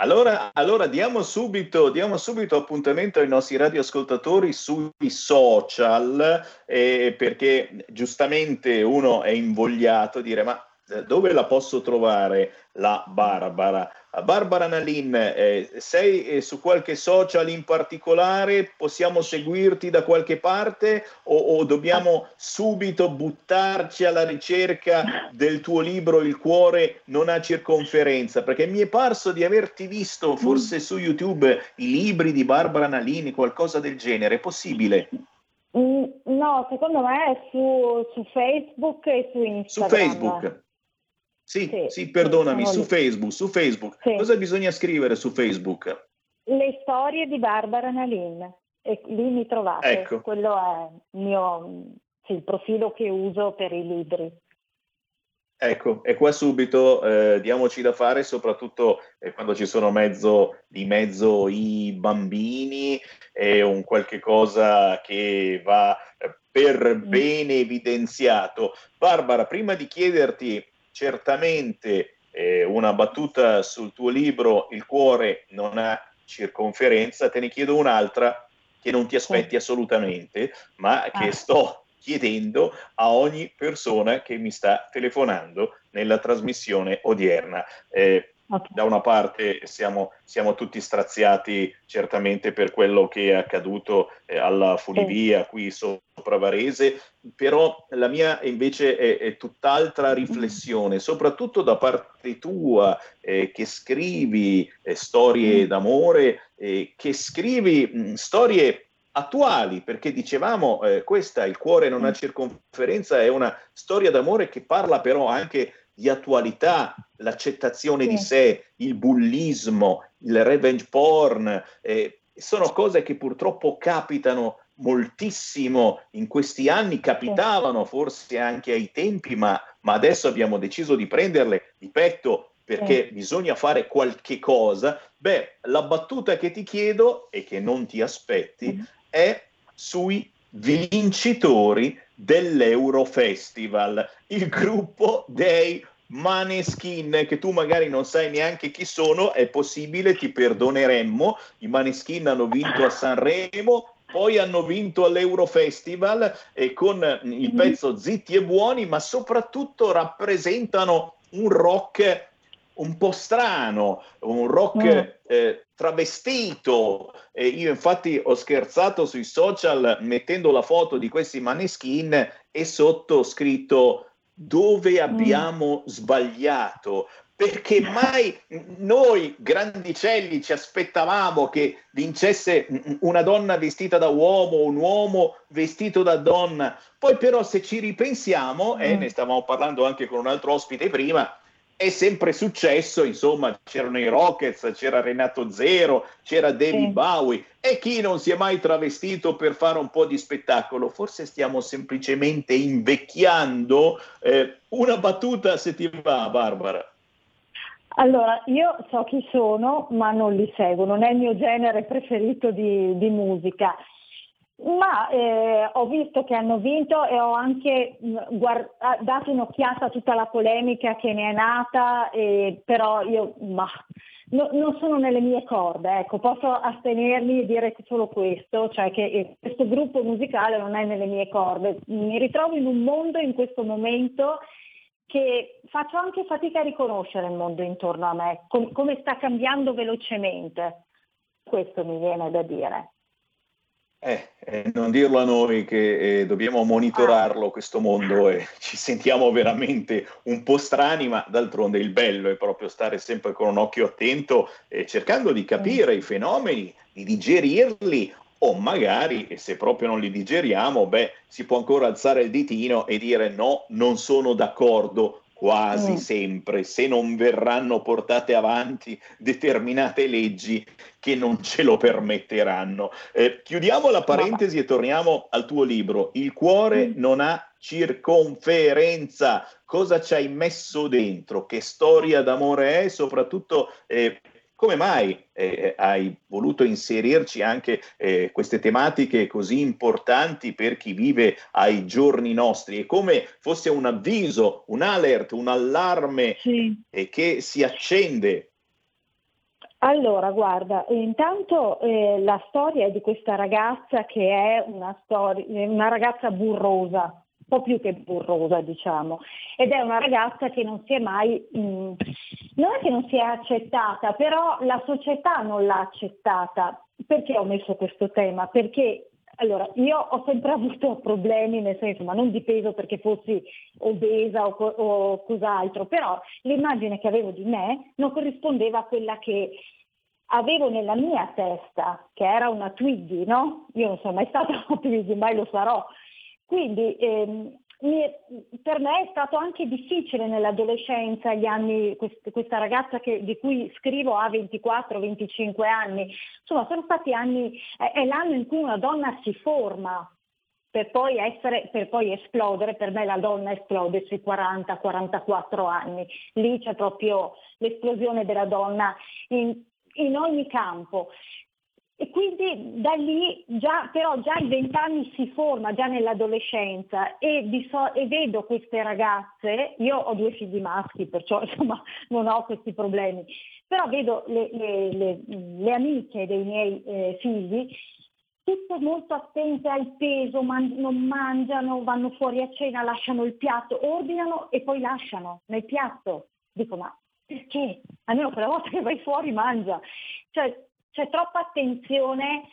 Allora, allora diamo, subito, diamo subito appuntamento ai nostri radioascoltatori sui social, eh, perché giustamente uno è invogliato a dire ma eh, dove la posso trovare la Barbara? Barbara Nalin, eh, sei eh, su qualche social in particolare? Possiamo seguirti da qualche parte o, o dobbiamo subito buttarci alla ricerca del tuo libro Il cuore non ha circonferenza? Perché mi è parso di averti visto forse su YouTube i libri di Barbara Nalini, qualcosa del genere. È possibile? Mm, No, secondo me è su, su Facebook e su Su Instagram. Facebook. Sì, Sì, sì, perdonami, su. Facebook, su Facebook. Sì. Cosa bisogna scrivere su Facebook? Le storie di Barbara Nalin e lì mi trovate. Ecco. Quello è il mio sì, il profilo che uso per i libri. Ecco, e qua subito eh, diamoci da fare, soprattutto eh, quando ci sono mezzo, di mezzo i bambini e un qualche cosa che va eh, per bene evidenziato. Barbara, prima di chiederti certamente eh, una battuta sul tuo libro Il cuore non ha circonferenza, te ne chiedo un'altra che non ti aspetti assolutamente, ma che Ah. sto chiedendo a ogni persona che mi sta telefonando nella trasmissione odierna. Eh, Da una parte siamo, siamo tutti straziati certamente per quello che è accaduto eh, alla funivia qui sopra Varese, però la mia invece è, è tutt'altra riflessione, soprattutto da parte tua eh, che scrivi eh, storie d'amore, eh, che scrivi mh, storie attuali, perché dicevamo eh, questa, Il cuore non ha circonferenza, è una storia d'amore che parla però anche di attualità, l'accettazione di sé, il bullismo, il revenge porn, eh, sono cose che purtroppo capitano moltissimo. In questi anni, capitavano forse anche ai tempi, ma, ma adesso abbiamo deciso di prenderle di petto perché Sì. bisogna fare qualche cosa. Beh, la battuta che ti chiedo e che non ti aspetti è sui vincitori dell'Eurofestival, il gruppo dei Maneskin, che tu magari non sai neanche chi sono, è possibile, ti perdoneremmo. I Maneskin hanno vinto a Sanremo, poi hanno vinto all'Eurofestival e con il pezzo Zitti e Buoni, ma soprattutto rappresentano un rock un po' strano, un rock Mm. eh, travestito. Eh, io infatti ho scherzato sui social mettendo la foto di questi maneskin e sotto scritto dove abbiamo sbagliato? Perché mai noi grandicelli ci aspettavamo che vincesse una donna vestita da uomo, un uomo vestito da donna. Poi però se ci ripensiamo, e ne stavamo parlando anche con un altro ospite prima, è sempre successo, insomma, c'erano i Rockets, c'era Renato Zero, c'era David Sì. Bowie e chi non si è mai travestito per fare un po' di spettacolo? Forse stiamo semplicemente invecchiando. Eh, una battuta se ti va, Barbara. Allora, io so chi sono, ma non li seguo, non è il mio genere preferito di, di musica. Ma eh, ho visto che hanno vinto e ho anche mh, guard- ah, dato un'occhiata a tutta la polemica che ne è nata, e- però io bah, no- non sono nelle mie corde, ecco, posso astenermi e dire solo questo, cioè che eh, questo gruppo musicale non è nelle mie corde. Mi ritrovo in un mondo in questo momento che faccio anche fatica a riconoscere il mondo intorno a me, com- come sta cambiando velocemente. Questo mi viene da dire. Eh, eh, non dirlo a noi che eh, dobbiamo monitorarlo questo mondo e ci sentiamo veramente un po' strani, ma d'altronde il bello è proprio stare sempre con un occhio attento e cercando di capire i fenomeni, di digerirli o magari, e se proprio non li digeriamo, beh, si può ancora alzare il ditino e dire no, non sono d'accordo quasi Mm. sempre, se non verranno portate avanti determinate leggi che non ce lo permetteranno. Eh, chiudiamo la parentesi e torniamo al tuo libro. Il cuore non ha circonferenza. Cosa ci hai messo dentro? Che storia d'amore è? Soprattutto eh, come mai eh, hai voluto inserirci anche eh, queste tematiche così importanti per chi vive ai giorni nostri? È come fosse un avviso, un alert, un allarme eh, che si accende? Allora, guarda, intanto eh, la storia di questa ragazza che è una, storia, una ragazza burrosa, po' più che burrosa, diciamo, ed è una ragazza che non si è mai, mh, non è che non si è accettata, però la società non l'ha accettata. Perché ho messo questo tema? Perché allora, io ho sempre avuto problemi, nel senso, ma non di peso perché fossi obesa o, o cos'altro, però l'immagine che avevo di me non corrispondeva a quella che avevo nella mia testa, che era una Twiggy, no? Io non sono mai stata una Twiggy, mai lo sarò. Quindi ehm, per me è stato anche difficile nell'adolescenza, gli anni, quest- questa ragazza che- di cui scrivo ha 24-25 anni, insomma sono stati anni, è l'anno in cui una donna si forma per poi, essere, per poi esplodere, per me la donna esplode sui 40-44 anni, lì c'è proprio l'esplosione della donna. In, in ogni campo. E quindi da lì già, però già ai vent'anni si forma, già nell'adolescenza e, so- e vedo queste ragazze, io ho due figli maschi, perciò insomma non ho questi problemi, però vedo le, le- le- le amiche dei miei eh, figli tutte molto attente al peso, man- non mangiano, vanno fuori a cena, lasciano il piatto, ordinano e poi lasciano nel piatto. Dico ma perché? Almeno quella volta che vai fuori mangia. Cioè c'è troppa attenzione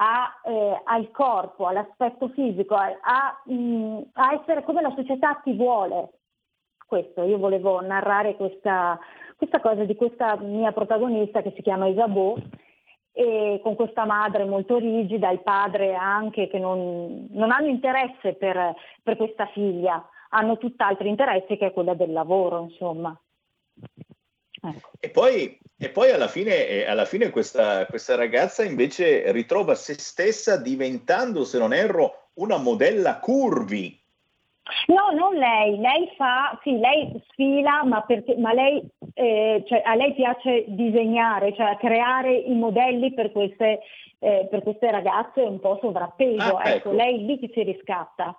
a, eh, al corpo, all'aspetto fisico, a, a, mm, a essere come la società ti vuole. Questo, io volevo narrare questa, questa cosa di questa mia protagonista che si chiama Isabeau e con questa madre molto rigida, il padre anche che non, non hanno interesse per, per questa figlia, hanno tutt'altri interessi che è quella del lavoro, insomma. E poi, e poi alla fine, alla fine questa, questa ragazza invece ritrova se stessa diventando, se non erro, una modella curvi. No, non lei, lei fa, sì, lei sfila, ma, perché, ma lei, eh, cioè, a lei piace disegnare, cioè creare i modelli per queste, eh, per queste ragazze un po' sovrappeso. Ah, ecco, ecco. lei lì si riscatta.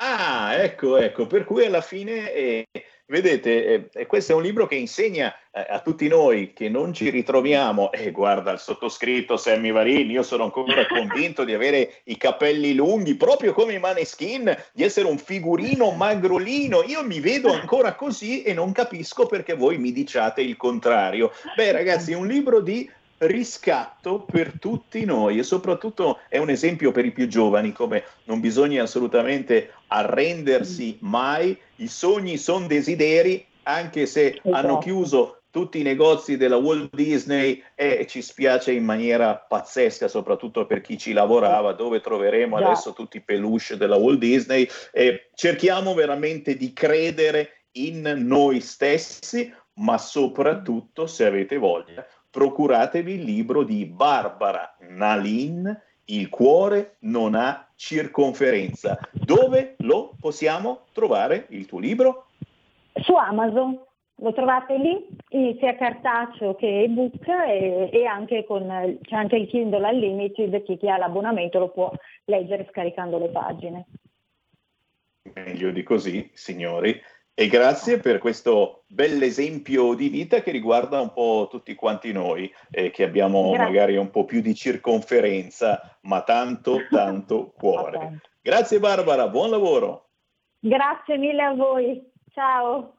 Ah, ecco, ecco, per cui alla fine, eh, vedete, eh, questo è un libro che insegna eh, a tutti noi che non ci ritroviamo, e guarda il sottoscritto Sammy Varini, io sono ancora convinto di avere i capelli lunghi, proprio come i maneskin, di essere un figurino magrolino, io mi vedo ancora così e non capisco perché voi mi diciate il contrario. Beh ragazzi, è un libro di riscatto per tutti noi e soprattutto è un esempio per i più giovani come non bisogna assolutamente arrendersi mai, i sogni sono desideri anche se Esatto. hanno chiuso tutti i negozi della Walt Disney e ci spiace in maniera pazzesca, soprattutto per chi ci lavorava, dove troveremo adesso tutti i peluche della Walt Disney. E cerchiamo veramente di credere in noi stessi, ma soprattutto, se avete voglia, procuratevi il libro di Barbara Nalin, Il cuore non ha circonferenza. Dove lo possiamo trovare il tuo libro? Su Amazon lo trovate lì, sia cartaceo che ebook e, e anche con, c'è anche il Kindle Unlimited, chi, chi ha l'abbonamento lo può leggere scaricando le pagine. Meglio di così, signori. E grazie per questo bell'esempio di vita che riguarda un po' tutti quanti noi, eh, che abbiamo Grazie. magari un po' più di circonferenza, ma tanto, tanto cuore. Grazie Barbara, buon lavoro. Grazie mille a voi, ciao!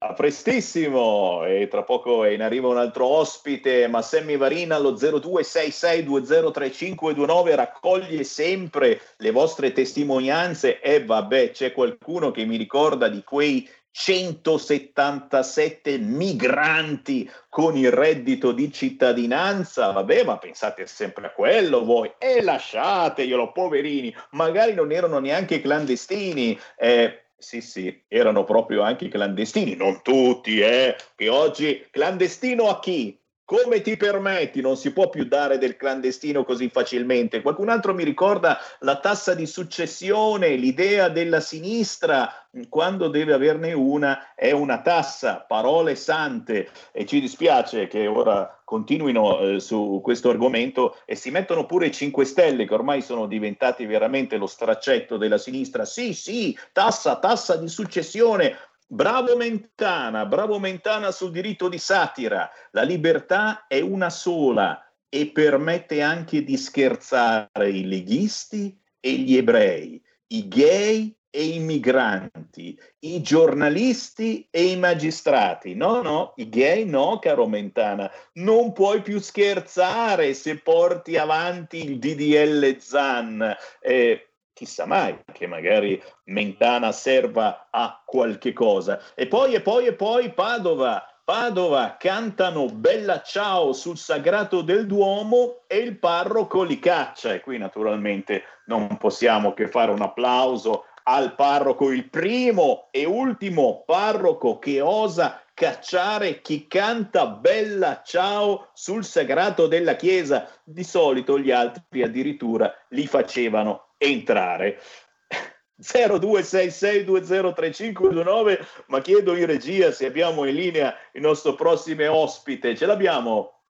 A prestissimo! E tra poco è in arrivo un altro ospite, ma Sammy Varina allo 0266203529 raccoglie sempre le vostre testimonianze. E vabbè c'è qualcuno che mi ricorda di quei 177 migranti con il reddito di cittadinanza, vabbè, ma pensate sempre a quello voi. E lasciateglielo, poverini, magari non erano neanche clandestini. eh, sì, sì, erano proprio anche i clandestini, non tutti, eh, che oggi clandestino a chi? Come ti permetti? Non si può più dare del clandestino così facilmente. Qualcun altro mi ricorda la tassa di successione, l'idea della sinistra, quando deve averne una, è una tassa, parole sante. E ci dispiace che ora continuino eh, su questo argomento e si mettono pure i 5 Stelle, che ormai sono diventati veramente lo straccetto della sinistra. Sì, sì, tassa, tassa di successione. Bravo Mentana, bravo Mentana sul diritto di satira. La libertà è una sola e permette anche di scherzare i leghisti e gli ebrei, i gay e i migranti, i giornalisti e i magistrati. No, no, i gay no, caro Mentana. Non puoi più scherzare se porti avanti il DDL Zan. Eh, chissà mai che magari Mentana serva a qualche cosa. E poi, e poi, e poi Padova. Padova cantano Bella Ciao sul sagrato del Duomo e il parroco li caccia. E qui naturalmente non possiamo che fare un applauso al parroco, il primo e ultimo parroco che osa cacciare chi canta Bella Ciao sul sagrato della Chiesa. Di solito gli altri addirittura li facevano entrare. 0266203529 ma chiedo in regia se abbiamo in linea il nostro prossimo ospite. Ce l'abbiamo?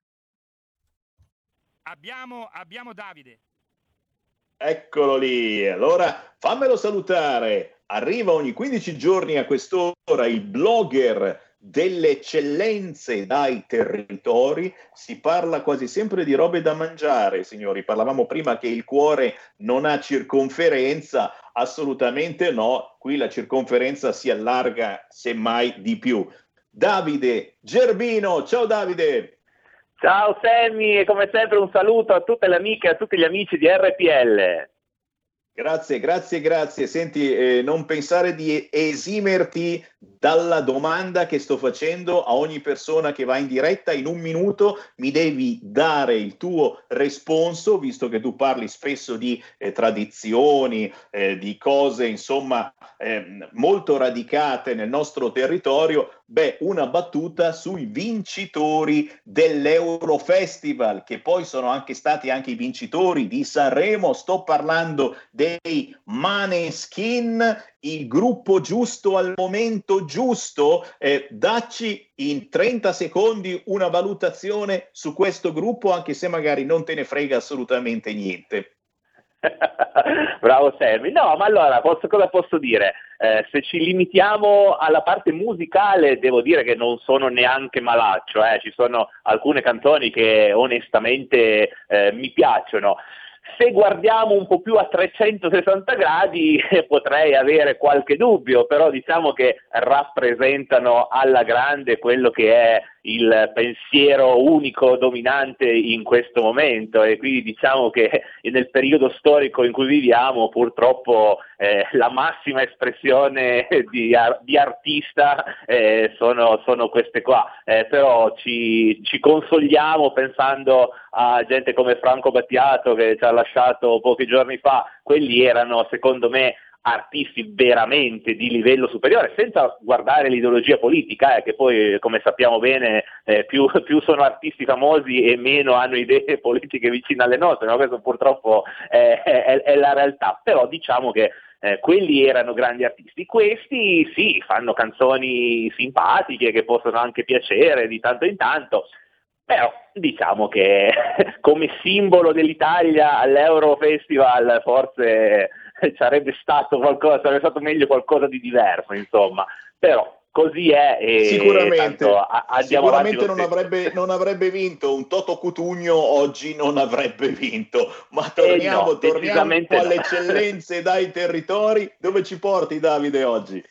Abbiamo, abbiamo Davide. Eccolo lì. Allora fammelo salutare. Arriva ogni 15 giorni a quest'ora il blogger delle eccellenze dai territori. Si parla quasi sempre di robe da mangiare, signori. Parlavamo prima che il cuore non ha circonferenza. Assolutamente no. Qui la circonferenza si allarga semmai di più. Davide Gerbino. Ciao Davide. Ciao Sammy e come sempre un saluto a tutte le amiche e a tutti gli amici di RPL. Grazie, grazie, grazie. Senti, eh, non pensare di esimerti dalla domanda che sto facendo a ogni persona che va in diretta. In un minuto mi devi dare il tuo responso, visto che tu parli spesso di eh, tradizioni, eh, di cose, insomma, ehm, molto radicate nel nostro territorio. Beh, una battuta sui vincitori dell'Eurofestival, che poi sono anche stati anche i vincitori di Sanremo. Sto parlando dei Maneskin, il gruppo giusto al momento giusto. Eh, dacci in 30 secondi una valutazione su questo gruppo, anche se magari non te ne frega assolutamente niente. Bravo Sammy. No, ma allora posso- cosa posso dire? Eh, se ci limitiamo alla parte musicale, devo dire che non sono neanche malaccio. eh. Ci sono alcune canzoni che onestamente eh, mi piacciono. Se guardiamo un po' più a 360 gradi potrei avere qualche dubbio, però diciamo che rappresentano alla grande quello che è il pensiero unico dominante in questo momento. E quindi diciamo che nel periodo storico in cui viviamo purtroppo eh, la massima espressione di, di artista eh, sono, sono, queste qua, eh, però ci, ci consoliamo pensando a gente come Franco Battiato che ci ha lasciato pochi giorni fa, quelli erano secondo me artisti veramente di livello superiore, senza guardare l'ideologia politica, eh, che poi come sappiamo bene eh, più, più, sono artisti famosi e meno hanno idee politiche vicine alle nostre, ma questo purtroppo è, è, è la realtà, però diciamo che eh, quelli erano grandi artisti, questi sì, fanno canzoni simpatiche che possono anche piacere di tanto in tanto, però diciamo che come simbolo dell'Italia all'Euro Festival forse sarebbe stato qualcosa, sarebbe stato meglio qualcosa di diverso, insomma. Però così è e sicuramente, sicuramente non, avrebbe, non, avrebbe, vinto un Toto Cutugno oggi non avrebbe vinto ma torniamo, eh no, torniamo alle no. eccellenze dai territori dove ci porti Davide oggi?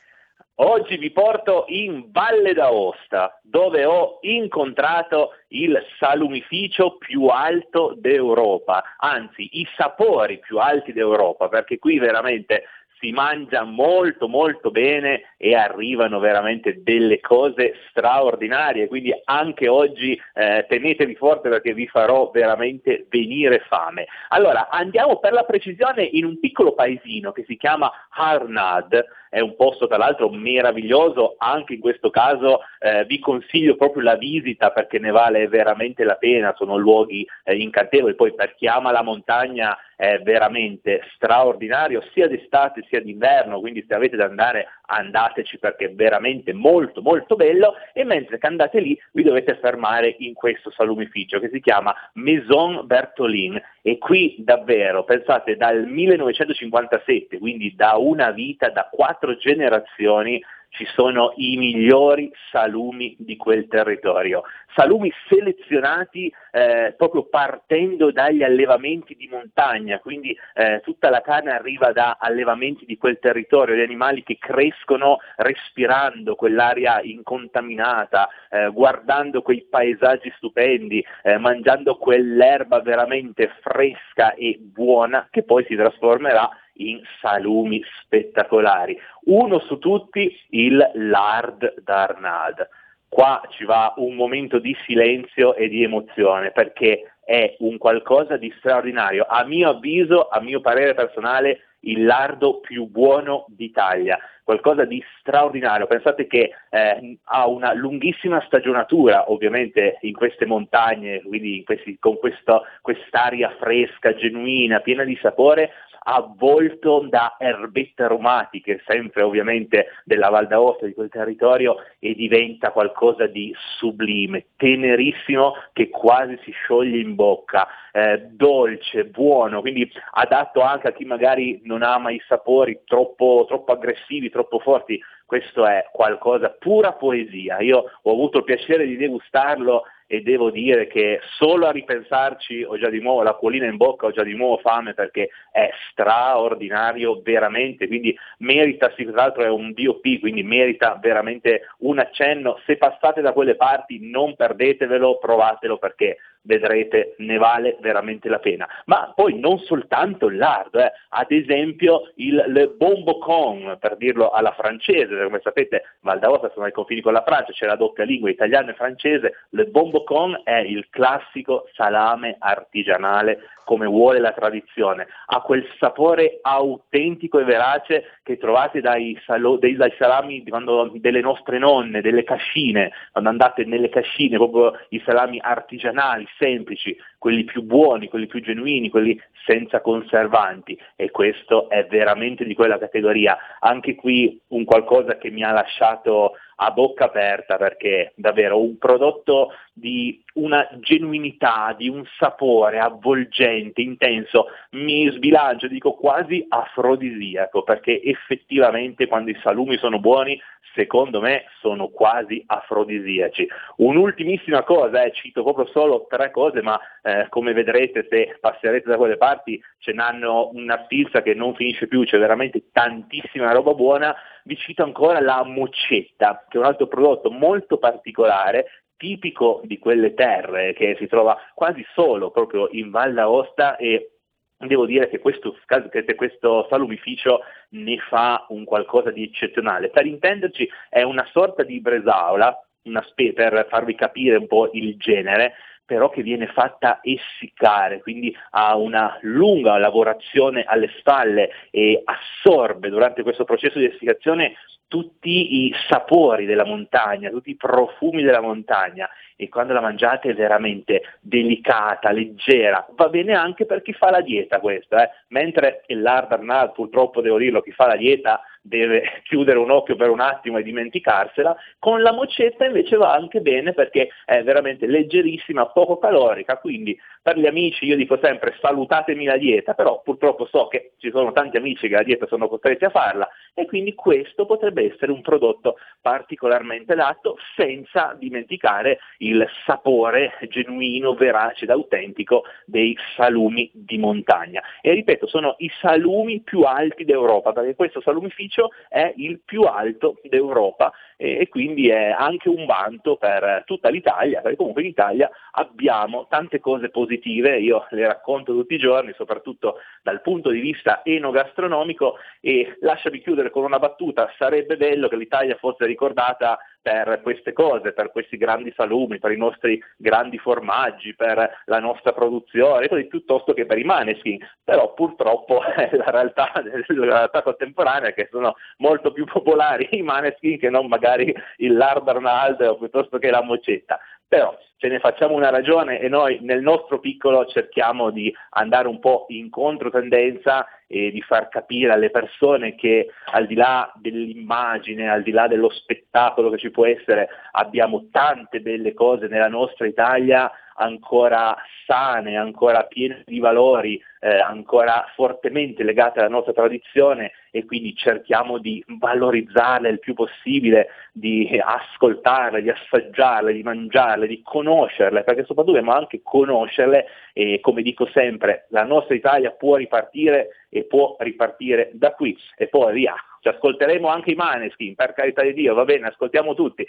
Oggi vi porto in Valle d'Aosta, dove ho incontrato il salumificio più alto d'Europa, anzi i sapori più alti d'Europa, perché qui veramente si mangia molto molto bene e arrivano veramente delle cose straordinarie, quindi anche oggi eh, tenetevi forte perché vi farò veramente venire fame. Allora andiamo per la precisione in un piccolo paesino che si chiama Harnad, è un posto tra l'altro meraviglioso, anche in questo caso eh, vi consiglio proprio la visita perché ne vale veramente la pena, sono luoghi eh, incantevoli, poi per chi ama la montagna è veramente straordinario sia d'estate sia d'inverno, quindi se avete da andare andateci perché è veramente molto molto bello e mentre che andate lì vi dovete fermare in questo salumificio che si chiama Maison Bertolin. E qui davvero, pensate, dal 1957, quindi da una vita, da quattro generazioni, ci sono i migliori salumi di quel territorio. Salumi selezionati eh, proprio partendo dagli allevamenti di montagna, quindi eh, tutta la carne arriva da allevamenti di quel territorio, di animali che crescono respirando quell'aria incontaminata, eh, guardando quei paesaggi stupendi, eh, mangiando quell'erba veramente fresca e buona che poi si trasformerà in salumi spettacolari. Uno su tutti il Lard d'Arnad. Qua ci va un momento di silenzio e di emozione perché è un qualcosa di straordinario. A mio avviso, a mio parere personale, il lardo più buono d'Italia, qualcosa di straordinario. Pensate che eh, ha una lunghissima stagionatura, ovviamente in queste montagne, quindi questi, con questo, quest'aria fresca, genuina, piena di sapore, avvolto da erbette aromatiche, sempre ovviamente della Val d'Aosta, di quel territorio, e diventa qualcosa di sublime, tenerissimo, che quasi si scioglie in bocca, eh, dolce, buono, quindi adatto anche a chi magari non ama i sapori troppo, troppo aggressivi, troppo forti. Questo è qualcosa, pura poesia. Io ho avuto il piacere di degustarlo e devo dire che solo a ripensarci ho già di nuovo l'acquolina in bocca, ho già di nuovo fame perché è straordinario veramente, quindi merita, sì, tra l'altro è un DOP, quindi merita veramente un accenno, se passate da quelle parti non perdetevelo, provatelo perché vedrete ne vale veramente la pena. Ma poi non soltanto il lardo, eh. ad esempio il le bombo con, per dirlo alla francese, come sapete Val d'Aosta sono ai confini con la Francia, c'è la doppia lingua italiano e francese, le bombo con è il classico salame artigianale come vuole la tradizione, ha quel sapore autentico e verace che trovate dai, salo- dai, dai salami quando, delle nostre nonne, delle cascine, quando andate nelle cascine, proprio i salami artigianali, semplici, quelli più buoni, quelli più genuini, quelli senza conservanti e questo è veramente di quella categoria. Anche qui un qualcosa che mi ha lasciato a bocca aperta perché davvero un prodotto di una genuinità, di un sapore avvolgente, intenso, mi sbilancio, dico quasi afrodisiaco, perché effettivamente quando i salumi sono buoni, secondo me sono quasi afrodisiaci. Un'ultimissima cosa, eh, cito proprio solo tre cose, ma eh, come vedrete se passerete da quelle parti ce n'hanno una spilza che non finisce più, c'è veramente tantissima roba buona, vi cito ancora la moccetta, che è un altro prodotto molto particolare tipico di quelle terre che si trova quasi solo proprio in Val d'Aosta e Devo dire che questo, che questo salumificio ne fa un qualcosa di eccezionale. Per intenderci è una sorta di bresaola, spe- per farvi capire un po' il genere, però che viene fatta essiccare, quindi ha una lunga lavorazione alle spalle e assorbe durante questo processo di essiccazione tutti i sapori della montagna, tutti i profumi della montagna. E quando la mangiate è veramente delicata, leggera, va bene anche per chi fa la dieta questa, eh? mentre il Arnald purtroppo devo dirlo, chi fa la dieta deve chiudere un occhio per un attimo e dimenticarsela, con la mocetta invece va anche bene perché è veramente leggerissima, poco calorica, quindi per gli amici io dico sempre salutatemi la dieta, però purtroppo so che ci sono tanti amici che la dieta sono costretti a farla e quindi questo potrebbe essere un prodotto particolarmente adatto senza dimenticare il sapore genuino, verace ed autentico dei salumi di montagna. E ripeto, sono i salumi più alti d'Europa, perché questo salumificio è il più alto d'Europa e, e quindi è anche un vanto per tutta l'Italia, perché comunque in Italia abbiamo tante cose positive, io le racconto tutti i giorni, soprattutto dal punto di vista enogastronomico e lasciami chiudere con una battuta, sarebbe bello che l'Italia fosse ricordata per queste cose, per questi grandi salumi, per i nostri grandi formaggi, per la nostra produzione, così piuttosto che per i maneskin. Però purtroppo la realtà, la realtà contemporanea che sono molto più popolari i maneskin che non magari il Lard Arnold o piuttosto che la mocetta però ce ne facciamo una ragione e noi nel nostro piccolo cerchiamo di andare un po' in controtendenza e di far capire alle persone che al di là dell'immagine, al di là dello spettacolo che ci può essere, abbiamo tante belle cose nella nostra Italia ancora sane, ancora piene di valori, eh, ancora fortemente legate alla nostra tradizione e quindi cerchiamo di valorizzarle il più possibile, di ascoltarle, di assaggiarle, di mangiarle, di conoscerle, perché soprattutto dobbiamo anche conoscerle e come dico sempre, la nostra Italia può ripartire e può ripartire da qui e poi via. Ci ascolteremo anche i Maneskin, per carità di Dio, va bene, ascoltiamo tutti,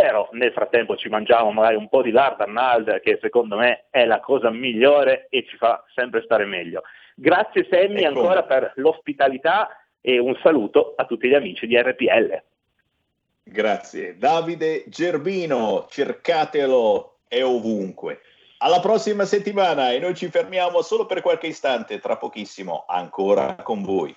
però nel frattempo ci mangiamo magari un po' di Lard Arnold che secondo me è la cosa migliore e ci fa sempre stare meglio. Grazie Sammy ecco. ancora per l'ospitalità e un saluto a tutti gli amici di RPL. Grazie. Davide Gerbino, cercatelo, è ovunque. Alla prossima settimana e noi ci fermiamo solo per qualche istante, tra pochissimo ancora con voi.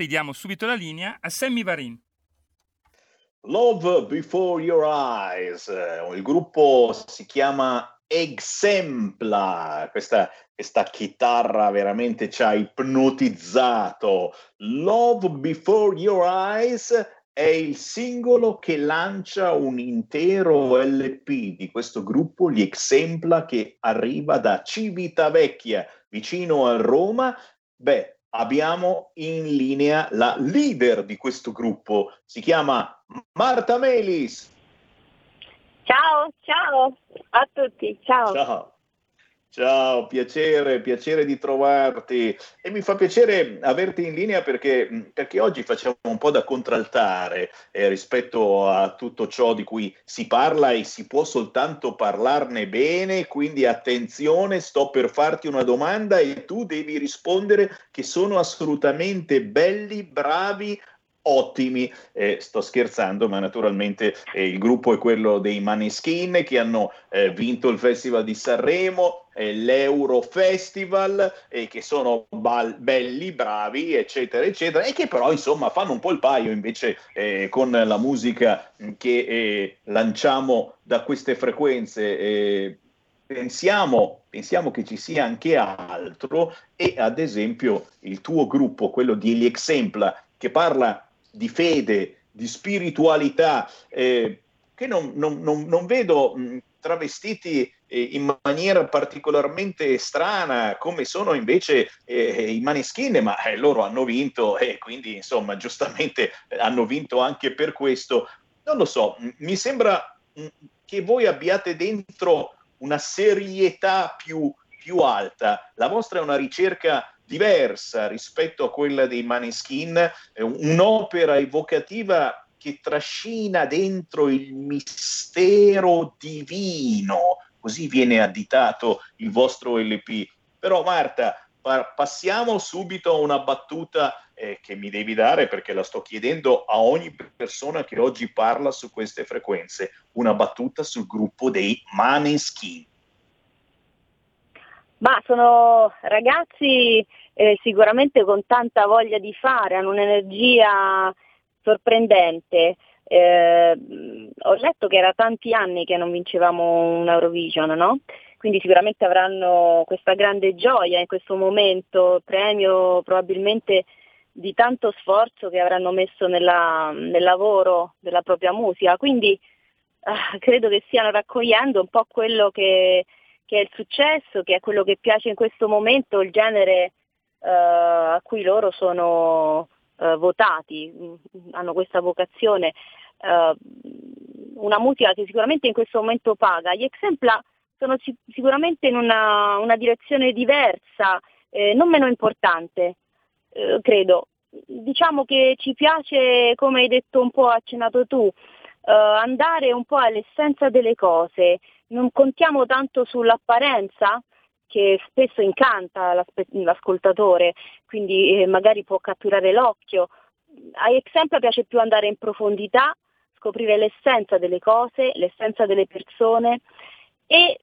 ridiamo subito la linea a Sammy Varin. Love Before Your Eyes, eh, il gruppo si chiama Exempla, questa, questa chitarra veramente ci ha ipnotizzato. Love Before Your Eyes è il singolo che lancia un intero LP di questo gruppo, gli Exempla, che arriva da Civitavecchia, vicino a Roma. Beh, abbiamo in linea la leader di questo gruppo, si chiama Marta Melis. Ciao, ciao a tutti, ciao. Ciao. Ciao, piacere, piacere di trovarti. E mi fa piacere averti in linea perché, perché oggi facciamo un po' da contraltare eh, rispetto a tutto ciò di cui si parla e si può soltanto parlarne bene, quindi attenzione, sto per farti una domanda e tu devi rispondere che sono assolutamente belli, bravi, ottimi. Eh, sto scherzando, ma naturalmente eh, il gruppo è quello dei Maneskin che hanno eh, vinto il Festival di Sanremo, l'Euro Festival, che sono bal- belli, bravi, eccetera, eccetera, e che però insomma fanno un po' il paio invece eh, con la musica che eh, lanciamo da queste frequenze. Pensiamo, pensiamo, che ci sia anche altro e ad esempio il tuo gruppo, quello di Eli Exempla, che parla di fede, di spiritualità, eh, che non, non, non, non vedo mh, travestiti eh, in maniera particolarmente strana, come sono invece eh, i Maneskin, ma eh, loro hanno vinto e quindi insomma giustamente hanno vinto anche per questo. Non lo so, mi sembra mh, che voi abbiate dentro una serietà più, più alta. La vostra è una ricerca diversa rispetto a quella dei Maneskin, un'opera evocativa che trascina dentro il mistero divino, così viene additato il vostro LP. Però Marta, pa- passiamo subito a una battuta eh, che mi devi dare perché la sto chiedendo a ogni persona che oggi parla su queste frequenze, una battuta sul gruppo dei Maneskin. Ma sono ragazzi eh, sicuramente con tanta voglia di fare, hanno un'energia sorprendente. Eh, ho letto che era tanti anni che non vincevamo un Eurovision, no? Quindi sicuramente avranno questa grande gioia in questo momento, premio probabilmente di tanto sforzo che avranno messo nella, nel lavoro della propria musica. Quindi eh, credo che stiano raccogliendo un po' quello che, che è il successo, che è quello che piace in questo momento, il genere eh, a cui loro sono eh, votati, mm, hanno questa vocazione, eh, una musica che sicuramente in questo momento paga. Gli Exempla sono sic- sicuramente in una, una direzione diversa, eh, non meno importante, eh, credo. Diciamo che ci piace, come hai detto un po', accennato tu, andare un po' all'essenza delle cose, non contiamo tanto sull'apparenza che spesso incanta l'ascoltatore, quindi eh, magari può catturare l'occhio. A Exempla piace più andare in profondità, scoprire l'essenza delle cose, l'essenza delle persone e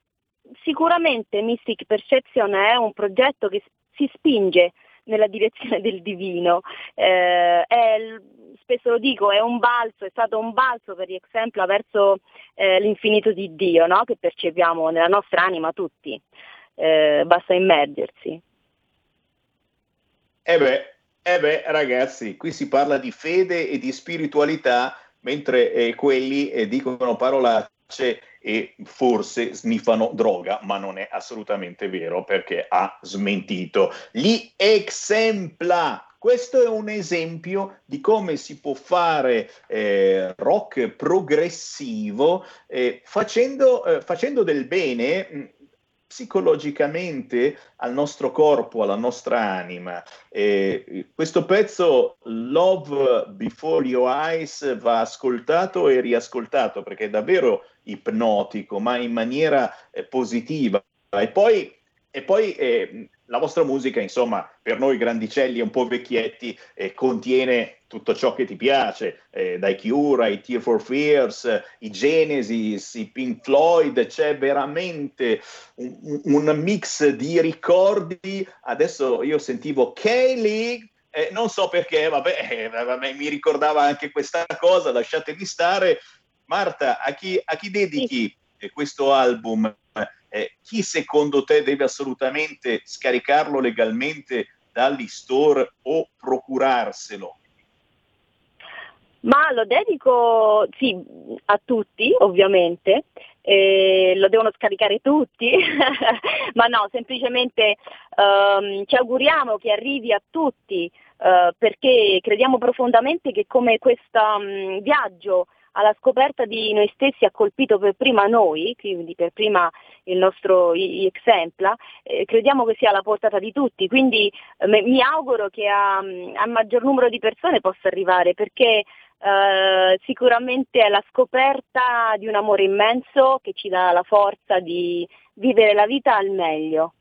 sicuramente Mystic Perception è un progetto che si spinge nella direzione del divino. Eh, è, spesso lo dico, è un balzo, è stato un balzo per esempio verso eh, l'infinito di Dio, no? che percepiamo nella nostra anima tutti. Eh, basta immergersi. Eh beh, eh beh, ragazzi, qui si parla di fede e di spiritualità, mentre eh, quelli eh, dicono parolacce e forse sniffano droga, ma non è assolutamente vero perché ha smentito. Gli exempla. Questo è un esempio di come si può fare eh, rock progressivo eh, facendo, eh, facendo, del bene mh, psicologicamente al nostro corpo, alla nostra anima. Eh, questo pezzo Love Before Your Eyes va ascoltato e riascoltato perché è davvero ipnotico, ma in maniera eh, positiva. E poi, e poi eh, la vostra musica, insomma, per noi grandicelli e un po' vecchietti, eh, contiene tutto ciò che ti piace, eh, dai Cure ai Tear for Fears, eh, i Genesis, i Pink Floyd, c'è veramente un, un mix di ricordi. Adesso io sentivo Kaylee, eh, non so perché, vabbè, eh, vabbè, mi ricordava anche questa cosa, lasciatemi stare. Marta, a chi, a chi dedichi questo album? Eh, chi secondo te deve assolutamente scaricarlo legalmente dagli store o procurarselo? Ma lo dedico sì, a tutti, ovviamente, eh, lo devono scaricare tutti, ma no, semplicemente ehm, ci auguriamo che arrivi a tutti eh, perché crediamo profondamente che come questo um, viaggio alla scoperta di noi stessi ha colpito per prima noi, quindi per prima il nostro exempla, eh, crediamo che sia alla portata di tutti, quindi eh, mi auguro che a, a maggior numero di persone possa arrivare perché eh, sicuramente è la scoperta di un amore immenso che ci dà la forza di vivere la vita al meglio.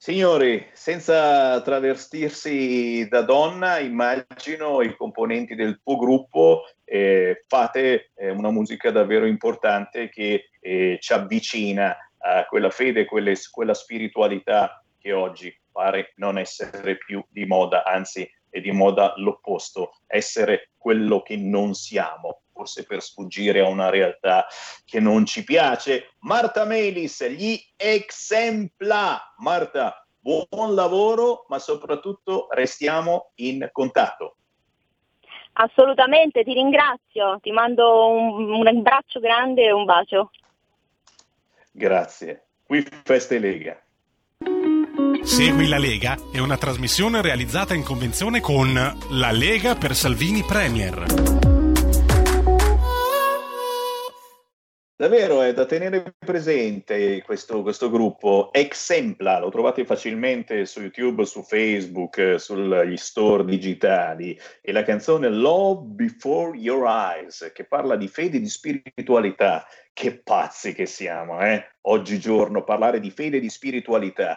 Signori, senza travestirsi da donna, immagino i componenti del tuo gruppo eh, fate eh, una musica davvero importante che eh, ci avvicina a quella fede, quelle, quella spiritualità che oggi pare non essere più di moda, anzi è di moda l'opposto, essere quello che non siamo forse per sfuggire a una realtà che non ci piace. Marta Melis, gli exempla. Marta, buon lavoro, ma soprattutto restiamo in contatto. Assolutamente, ti ringrazio, ti mando un, un abbraccio grande e un bacio. Grazie. Qui Feste Lega. Segui la Lega è una trasmissione realizzata in convenzione con La Lega per Salvini Premier. Davvero è da tenere presente questo, questo, gruppo Exempla, lo trovate facilmente su YouTube, su Facebook, sugli store digitali e la canzone Love Before Your Eyes che parla di fede e di spiritualità. Che pazzi che siamo, eh? Oggigiorno parlare di fede e di spiritualità.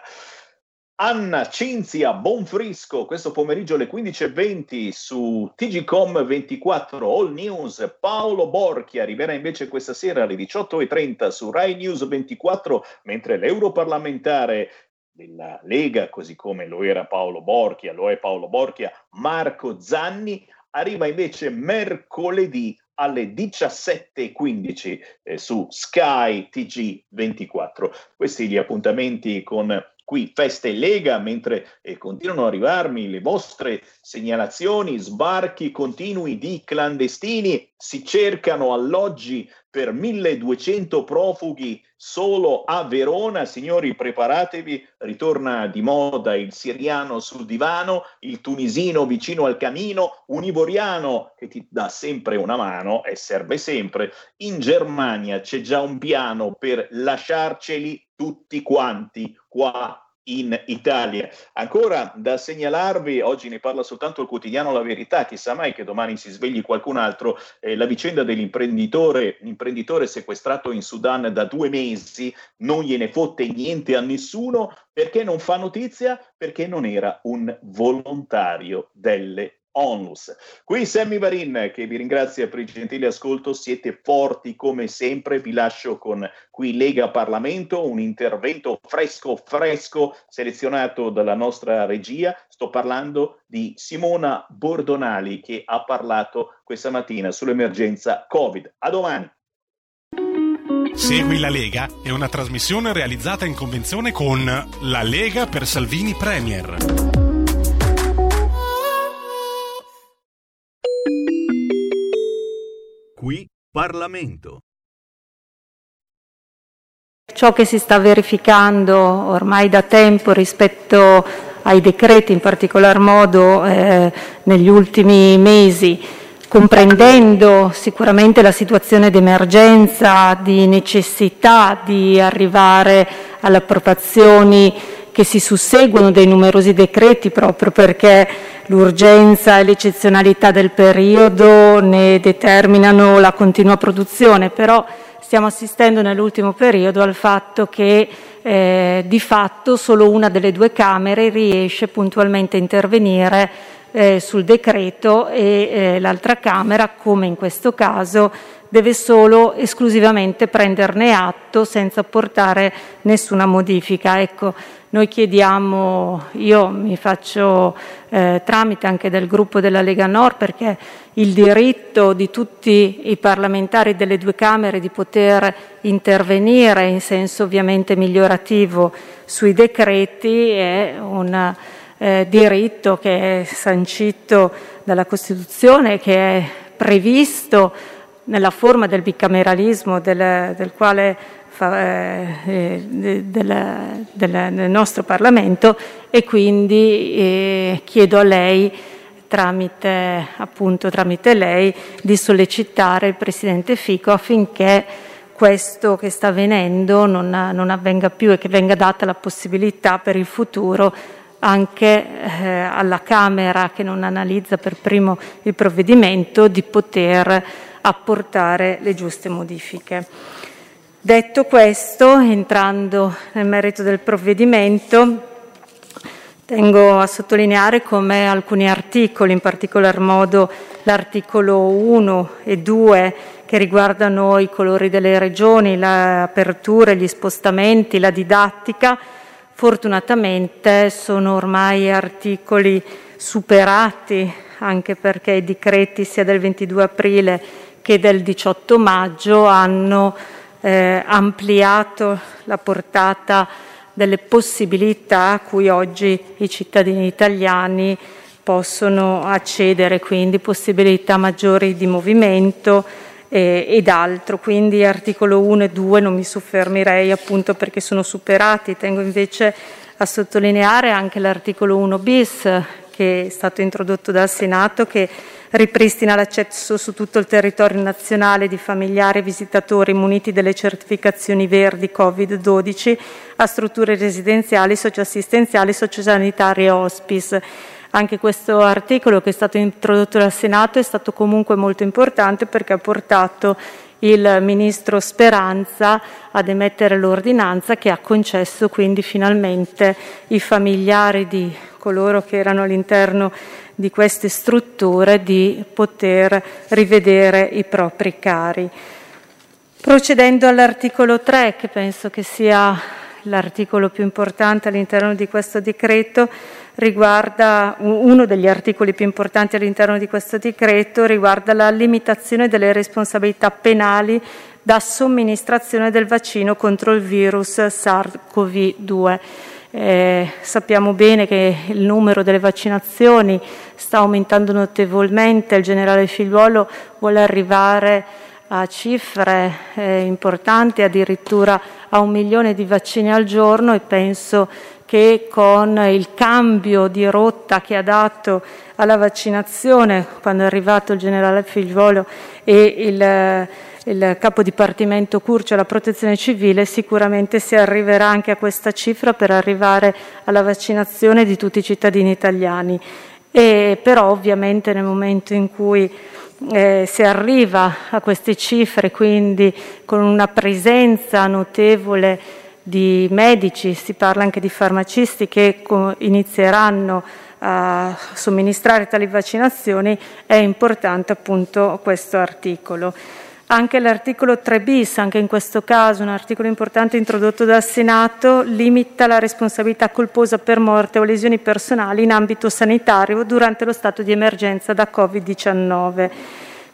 Anna Cinzia Bonfrisco, questo pomeriggio alle 15.20 su TGCOM 24 All News. Paolo Borchi arriverà invece questa sera alle 18.30 su Rai News 24, mentre l'europarlamentare della Lega, così come lo era Paolo Borchia, lo è Paolo Borchia, Marco Zanni, arriva invece mercoledì alle 17.15 eh, su Sky TG24. Questi gli appuntamenti con qui Feste Lega, mentre eh, continuano ad arrivarmi le vostre segnalazioni, sbarchi continui di clandestini, si cercano alloggi per 1200 profughi solo a Verona. Signori, preparatevi, ritorna di moda il siriano sul divano, il tunisino vicino al camino, un ivoriano che ti dà sempre una mano e serve sempre. In Germania c'è già un piano per lasciarceli tutti quanti qua in Italia. Ancora da segnalarvi, oggi ne parla soltanto il quotidiano La Verità, chissà mai che domani si svegli qualcun altro, eh, la vicenda dell'imprenditore imprenditore sequestrato in Sudan da due mesi, non gliene fotte niente a nessuno, perché non fa notizia? Perché non era un volontario delle onlus. Qui Sammy Varin che vi ringrazia per il gentile ascolto, siete forti come sempre, vi lascio con qui Lega Parlamento, un intervento fresco fresco selezionato dalla nostra regia, sto parlando di Simona Bordonali che ha parlato questa mattina sull'emergenza Covid. A domani. Segui la Lega è una trasmissione realizzata in convenzione con La Lega per Salvini Premier. Qui Parlamento. Ciò che si sta verificando ormai da tempo rispetto ai decreti, in particolar modo eh, negli ultimi mesi, comprendendo sicuramente la situazione d'emergenza, di necessità di arrivare alle approvazioni che si susseguono dei numerosi decreti proprio perché l'urgenza e l'eccezionalità del periodo ne determinano la continua produzione, però stiamo assistendo nell'ultimo periodo al fatto che eh, di fatto solo una delle due Camere riesce puntualmente a intervenire eh, sul decreto e eh, l'altra Camera, come in questo caso, deve solo esclusivamente prenderne atto senza apportare nessuna modifica. Ecco, noi chiediamo, io mi faccio eh, tramite anche del gruppo della Lega Nord perché il diritto di tutti i parlamentari delle due Camere di poter intervenire in senso ovviamente migliorativo sui decreti è un eh, diritto che è sancito dalla Costituzione, che è previsto nella forma del bicameralismo del, del quale fa, eh, del, del, del, nostro Parlamento e quindi eh, chiedo a lei tramite, appunto, tramite lei di sollecitare il Presidente Fico affinché questo che sta avvenendo non, non avvenga più e che venga data la possibilità per il futuro anche eh, alla Camera che non analizza per primo il provvedimento di poter apportare le giuste modifiche. Detto questo, entrando nel merito del provvedimento, tengo a sottolineare come alcuni articoli, in particolar modo l'articolo 1 e 2, che riguardano i colori delle regioni, l'apertura, gli spostamenti, la didattica, fortunatamente sono ormai articoli superati, anche perché i decreti sia del 22 aprile che del 18 maggio hanno eh, ampliato la portata delle possibilità a cui oggi i cittadini italiani possono accedere, quindi possibilità maggiori di movimento eh, ed altro. Quindi articolo 1 e 2 non mi soffermerei appunto perché sono superati, tengo invece a sottolineare anche l'articolo 1 bis che è stato introdotto dal Senato che ripristina l'accesso su tutto il territorio nazionale di familiari e visitatori muniti delle certificazioni verdi Covid-12 a strutture residenziali, socioassistenziali, sociosanitarie e hospice. Anche questo articolo che è stato introdotto dal Senato è stato comunque molto importante perché ha portato il ministro Speranza ad emettere l'ordinanza che ha concesso quindi finalmente i familiari di coloro che erano all'interno di queste strutture di poter rivedere i propri cari. Procedendo all'articolo 3, che penso che sia l'articolo più importante all'interno di questo decreto, riguarda uno degli articoli più importanti all'interno di questo decreto riguarda la limitazione delle responsabilità penali da somministrazione del vaccino contro il virus SARS-CoV-2. Eh, sappiamo bene che il numero delle vaccinazioni sta aumentando notevolmente, il generale Figliuolo vuole arrivare a cifre eh, importanti, addirittura a un milione di vaccini al giorno e penso che con il cambio di rotta che ha dato alla vaccinazione quando è arrivato il generale Figliuolo e il il capo dipartimento Curcio alla protezione civile, sicuramente si arriverà anche a questa cifra per arrivare alla vaccinazione di tutti i cittadini italiani. E però ovviamente nel momento in cui eh, si arriva a queste cifre, quindi con una presenza notevole di medici, si parla anche di farmacisti che inizieranno a somministrare tali vaccinazioni, è importante appunto questo articolo. Anche l'articolo 3 bis, anche in questo caso un articolo importante introdotto dal Senato, limita la responsabilità colposa per morte o lesioni personali in ambito sanitario durante lo stato di emergenza da Covid-19.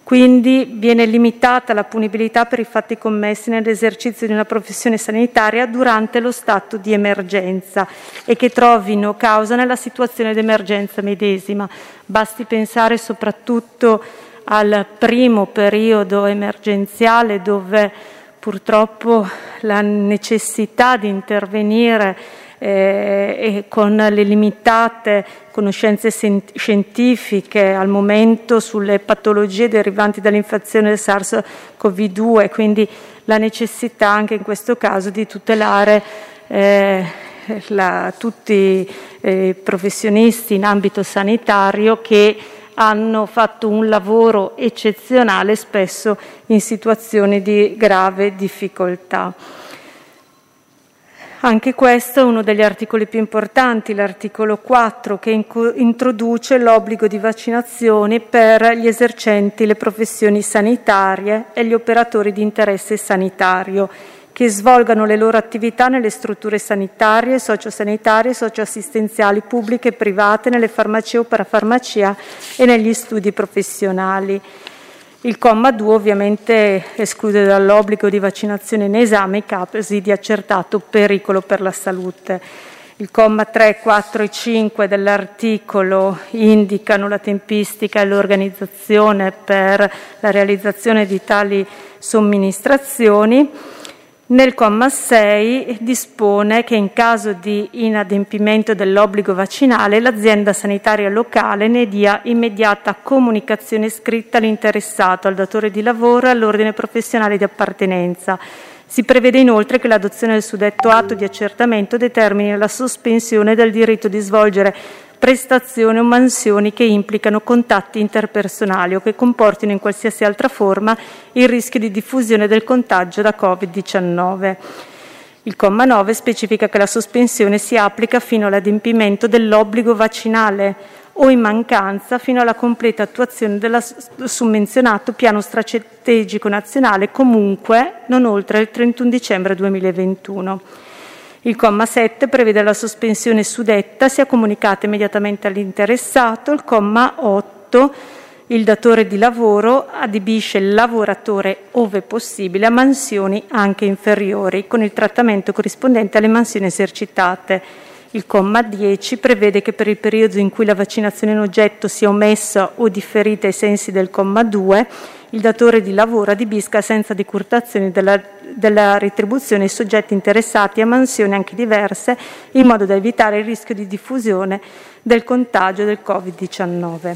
Quindi viene limitata la punibilità per i fatti commessi nell'esercizio di una professione sanitaria durante lo stato di emergenza e che trovino causa nella situazione di emergenza medesima. Basti pensare soprattutto al primo periodo emergenziale dove purtroppo la necessità di intervenire eh, con le limitate conoscenze scientifiche al momento sulle patologie derivanti dall'infezione del SARS-CoV-2, quindi la necessità anche in questo caso di tutelare eh, la, tutti eh, i professionisti in ambito sanitario che hanno fatto un lavoro eccezionale, spesso in situazioni di grave difficoltà. Anche questo è uno degli articoli più importanti, l'articolo 4, che introduce l'obbligo di vaccinazione per gli esercenti le professioni sanitarie e gli operatori di interesse sanitario che svolgano le loro attività nelle strutture sanitarie, sociosanitarie, socioassistenziali pubbliche e private, nelle farmacie o parafarmacia e negli studi professionali. Il comma 2 ovviamente esclude dall'obbligo di vaccinazione in esame i casi di accertato pericolo per la salute. Il comma 3, 4 e 5 dell'articolo indicano la tempistica e l'organizzazione per la realizzazione di tali somministrazioni. Nel comma 6 dispone che in caso di inadempimento dell'obbligo vaccinale l'azienda sanitaria locale ne dia immediata comunicazione scritta all'interessato, al datore di lavoro e all'ordine professionale di appartenenza. Si prevede inoltre che l'adozione del suddetto atto di accertamento determini la sospensione del diritto di svolgere prestazioni o mansioni che implicano contatti interpersonali o che comportino in qualsiasi altra forma il rischio di diffusione del contagio da Covid-19. Il comma 9 specifica che la sospensione si applica fino all'adempimento dell'obbligo vaccinale o in mancanza fino alla completa attuazione del summenzionato piano strategico nazionale, comunque non oltre il 31 dicembre 2021. Il comma 7 prevede la sospensione suddetta sia comunicata immediatamente all'interessato. Il comma 8 il datore di lavoro adibisce il lavoratore, ove possibile, a mansioni anche inferiori, con il trattamento corrispondente alle mansioni esercitate. Il comma 10 prevede che per il periodo in cui la vaccinazione in oggetto sia omessa o differita ai sensi del comma 2, il datore di lavoro adibisca senza decurtazione della, della retribuzione i soggetti interessati a mansioni anche diverse, in modo da evitare il rischio di diffusione del contagio del Covid-19.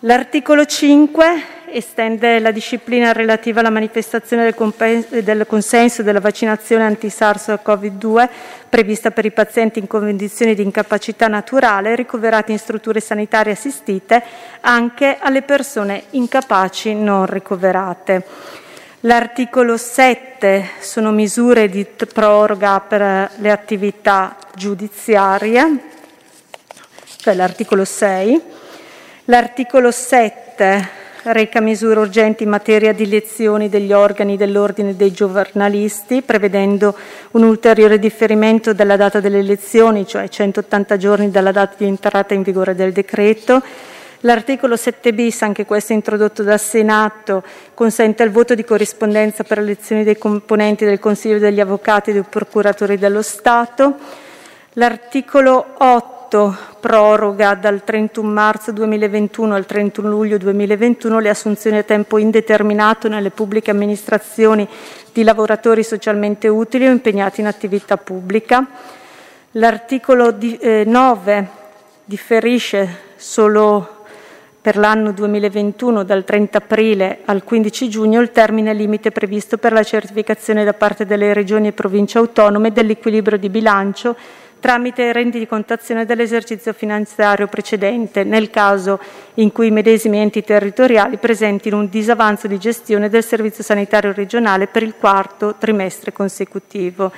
L'articolo 5 estende la disciplina relativa alla manifestazione del, compen- del consenso della vaccinazione anti-SARS-CoV-2 prevista per i pazienti in condizioni di incapacità naturale ricoverati in strutture sanitarie assistite anche alle persone incapaci non ricoverate. L'articolo 7 sono misure di proroga per le attività giudiziarie, cioè l'articolo 6. L'articolo 7 reca misure urgenti in materia di elezioni degli organi dell'Ordine dei giornalisti, prevedendo un ulteriore differimento della data delle elezioni, cioè 180 giorni dalla data di entrata in vigore del decreto. L'articolo 7 bis, anche questo introdotto dal Senato, consente il voto di corrispondenza per elezioni dei componenti del Consiglio degli Avvocati e dei Procuratori dello Stato. L'articolo 8 proroga dal 31 marzo 2021 al 31 luglio 2021 le assunzioni a tempo indeterminato nelle pubbliche amministrazioni di lavoratori socialmente utili o impegnati in attività pubblica. L'articolo 9 eh, differisce solo per l'anno 2021 dal 30 aprile al 15 giugno il termine limite previsto per la certificazione da parte delle regioni e province autonome dell'equilibrio di bilancio tramite rendicontazione dell'esercizio finanziario precedente, nel caso in cui i medesimi enti territoriali presentino un disavanzo di gestione del servizio sanitario regionale per il quarto trimestre consecutivo.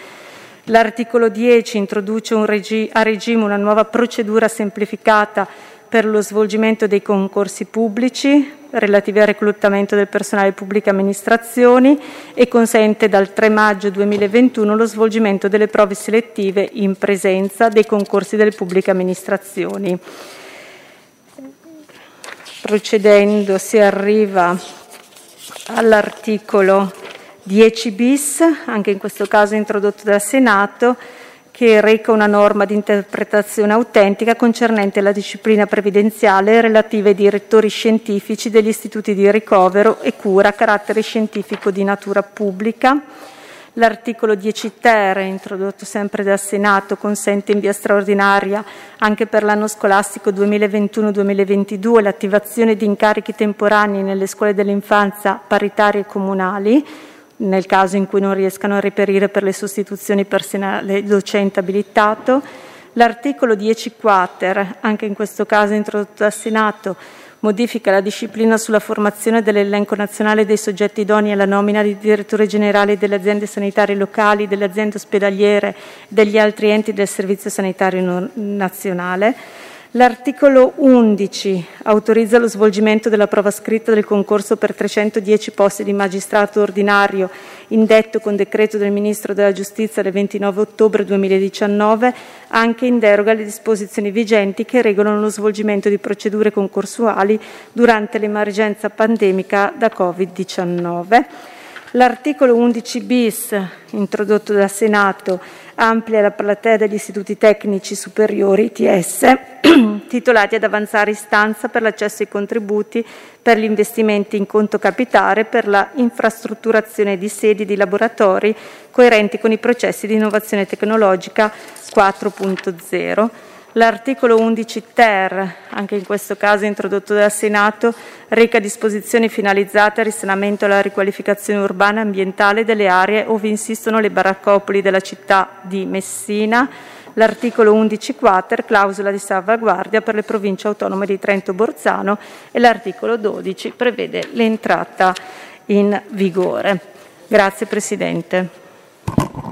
L'articolo 10 introduce regi- a regime una nuova procedura semplificata per lo svolgimento dei concorsi pubblici relativi al reclutamento del personale di pubbliche amministrazioni e consente dal 3 maggio 2021 lo svolgimento delle prove selettive in presenza dei concorsi delle pubbliche amministrazioni. Procedendo si arriva all'articolo 10 bis, anche in questo caso introdotto dal Senato, che reca una norma di interpretazione autentica concernente la disciplina previdenziale relativa ai direttori scientifici degli istituti di ricovero e cura a carattere scientifico di natura pubblica. L'articolo 10 ter, introdotto sempre dal Senato, consente in via straordinaria anche per l'anno scolastico 2021-2022 l'attivazione di incarichi temporanei nelle scuole dell'infanzia paritarie comunali nel caso in cui non riescano a reperire per le sostituzioni personale docente abilitato. L'articolo 10 quater, anche in questo caso introdotto dal Senato, modifica la disciplina sulla formazione dell'elenco nazionale dei soggetti idonei alla nomina di direttore generale delle aziende sanitarie locali, delle aziende ospedaliere e degli altri enti del Servizio Sanitario Nazionale. L'articolo 11 autorizza lo svolgimento della prova scritta del concorso per 310 posti di magistrato ordinario indetto con decreto del Ministro della Giustizia del 29 ottobre 2019 anche in deroga alle disposizioni vigenti che regolano lo svolgimento di procedure concorsuali durante l'emergenza pandemica da Covid-19. L'articolo 11 bis, introdotto dal Senato, amplia la platea degli istituti tecnici superiori ITS titolati ad avanzare istanza per l'accesso ai contributi per gli investimenti in conto capitale per la infrastrutturazione di sedi di laboratori coerenti con i processi di innovazione tecnologica 4.0 L'articolo 11 ter, anche in questo caso introdotto dal Senato, reca disposizioni finalizzate al risanamento e alla riqualificazione urbana e ambientale delle aree ove insistono le baraccopoli della città di Messina. L'articolo 11 quater, clausola di salvaguardia per le province autonome di Trento Borzano e l'articolo 12 prevede l'entrata in vigore. Grazie Presidente.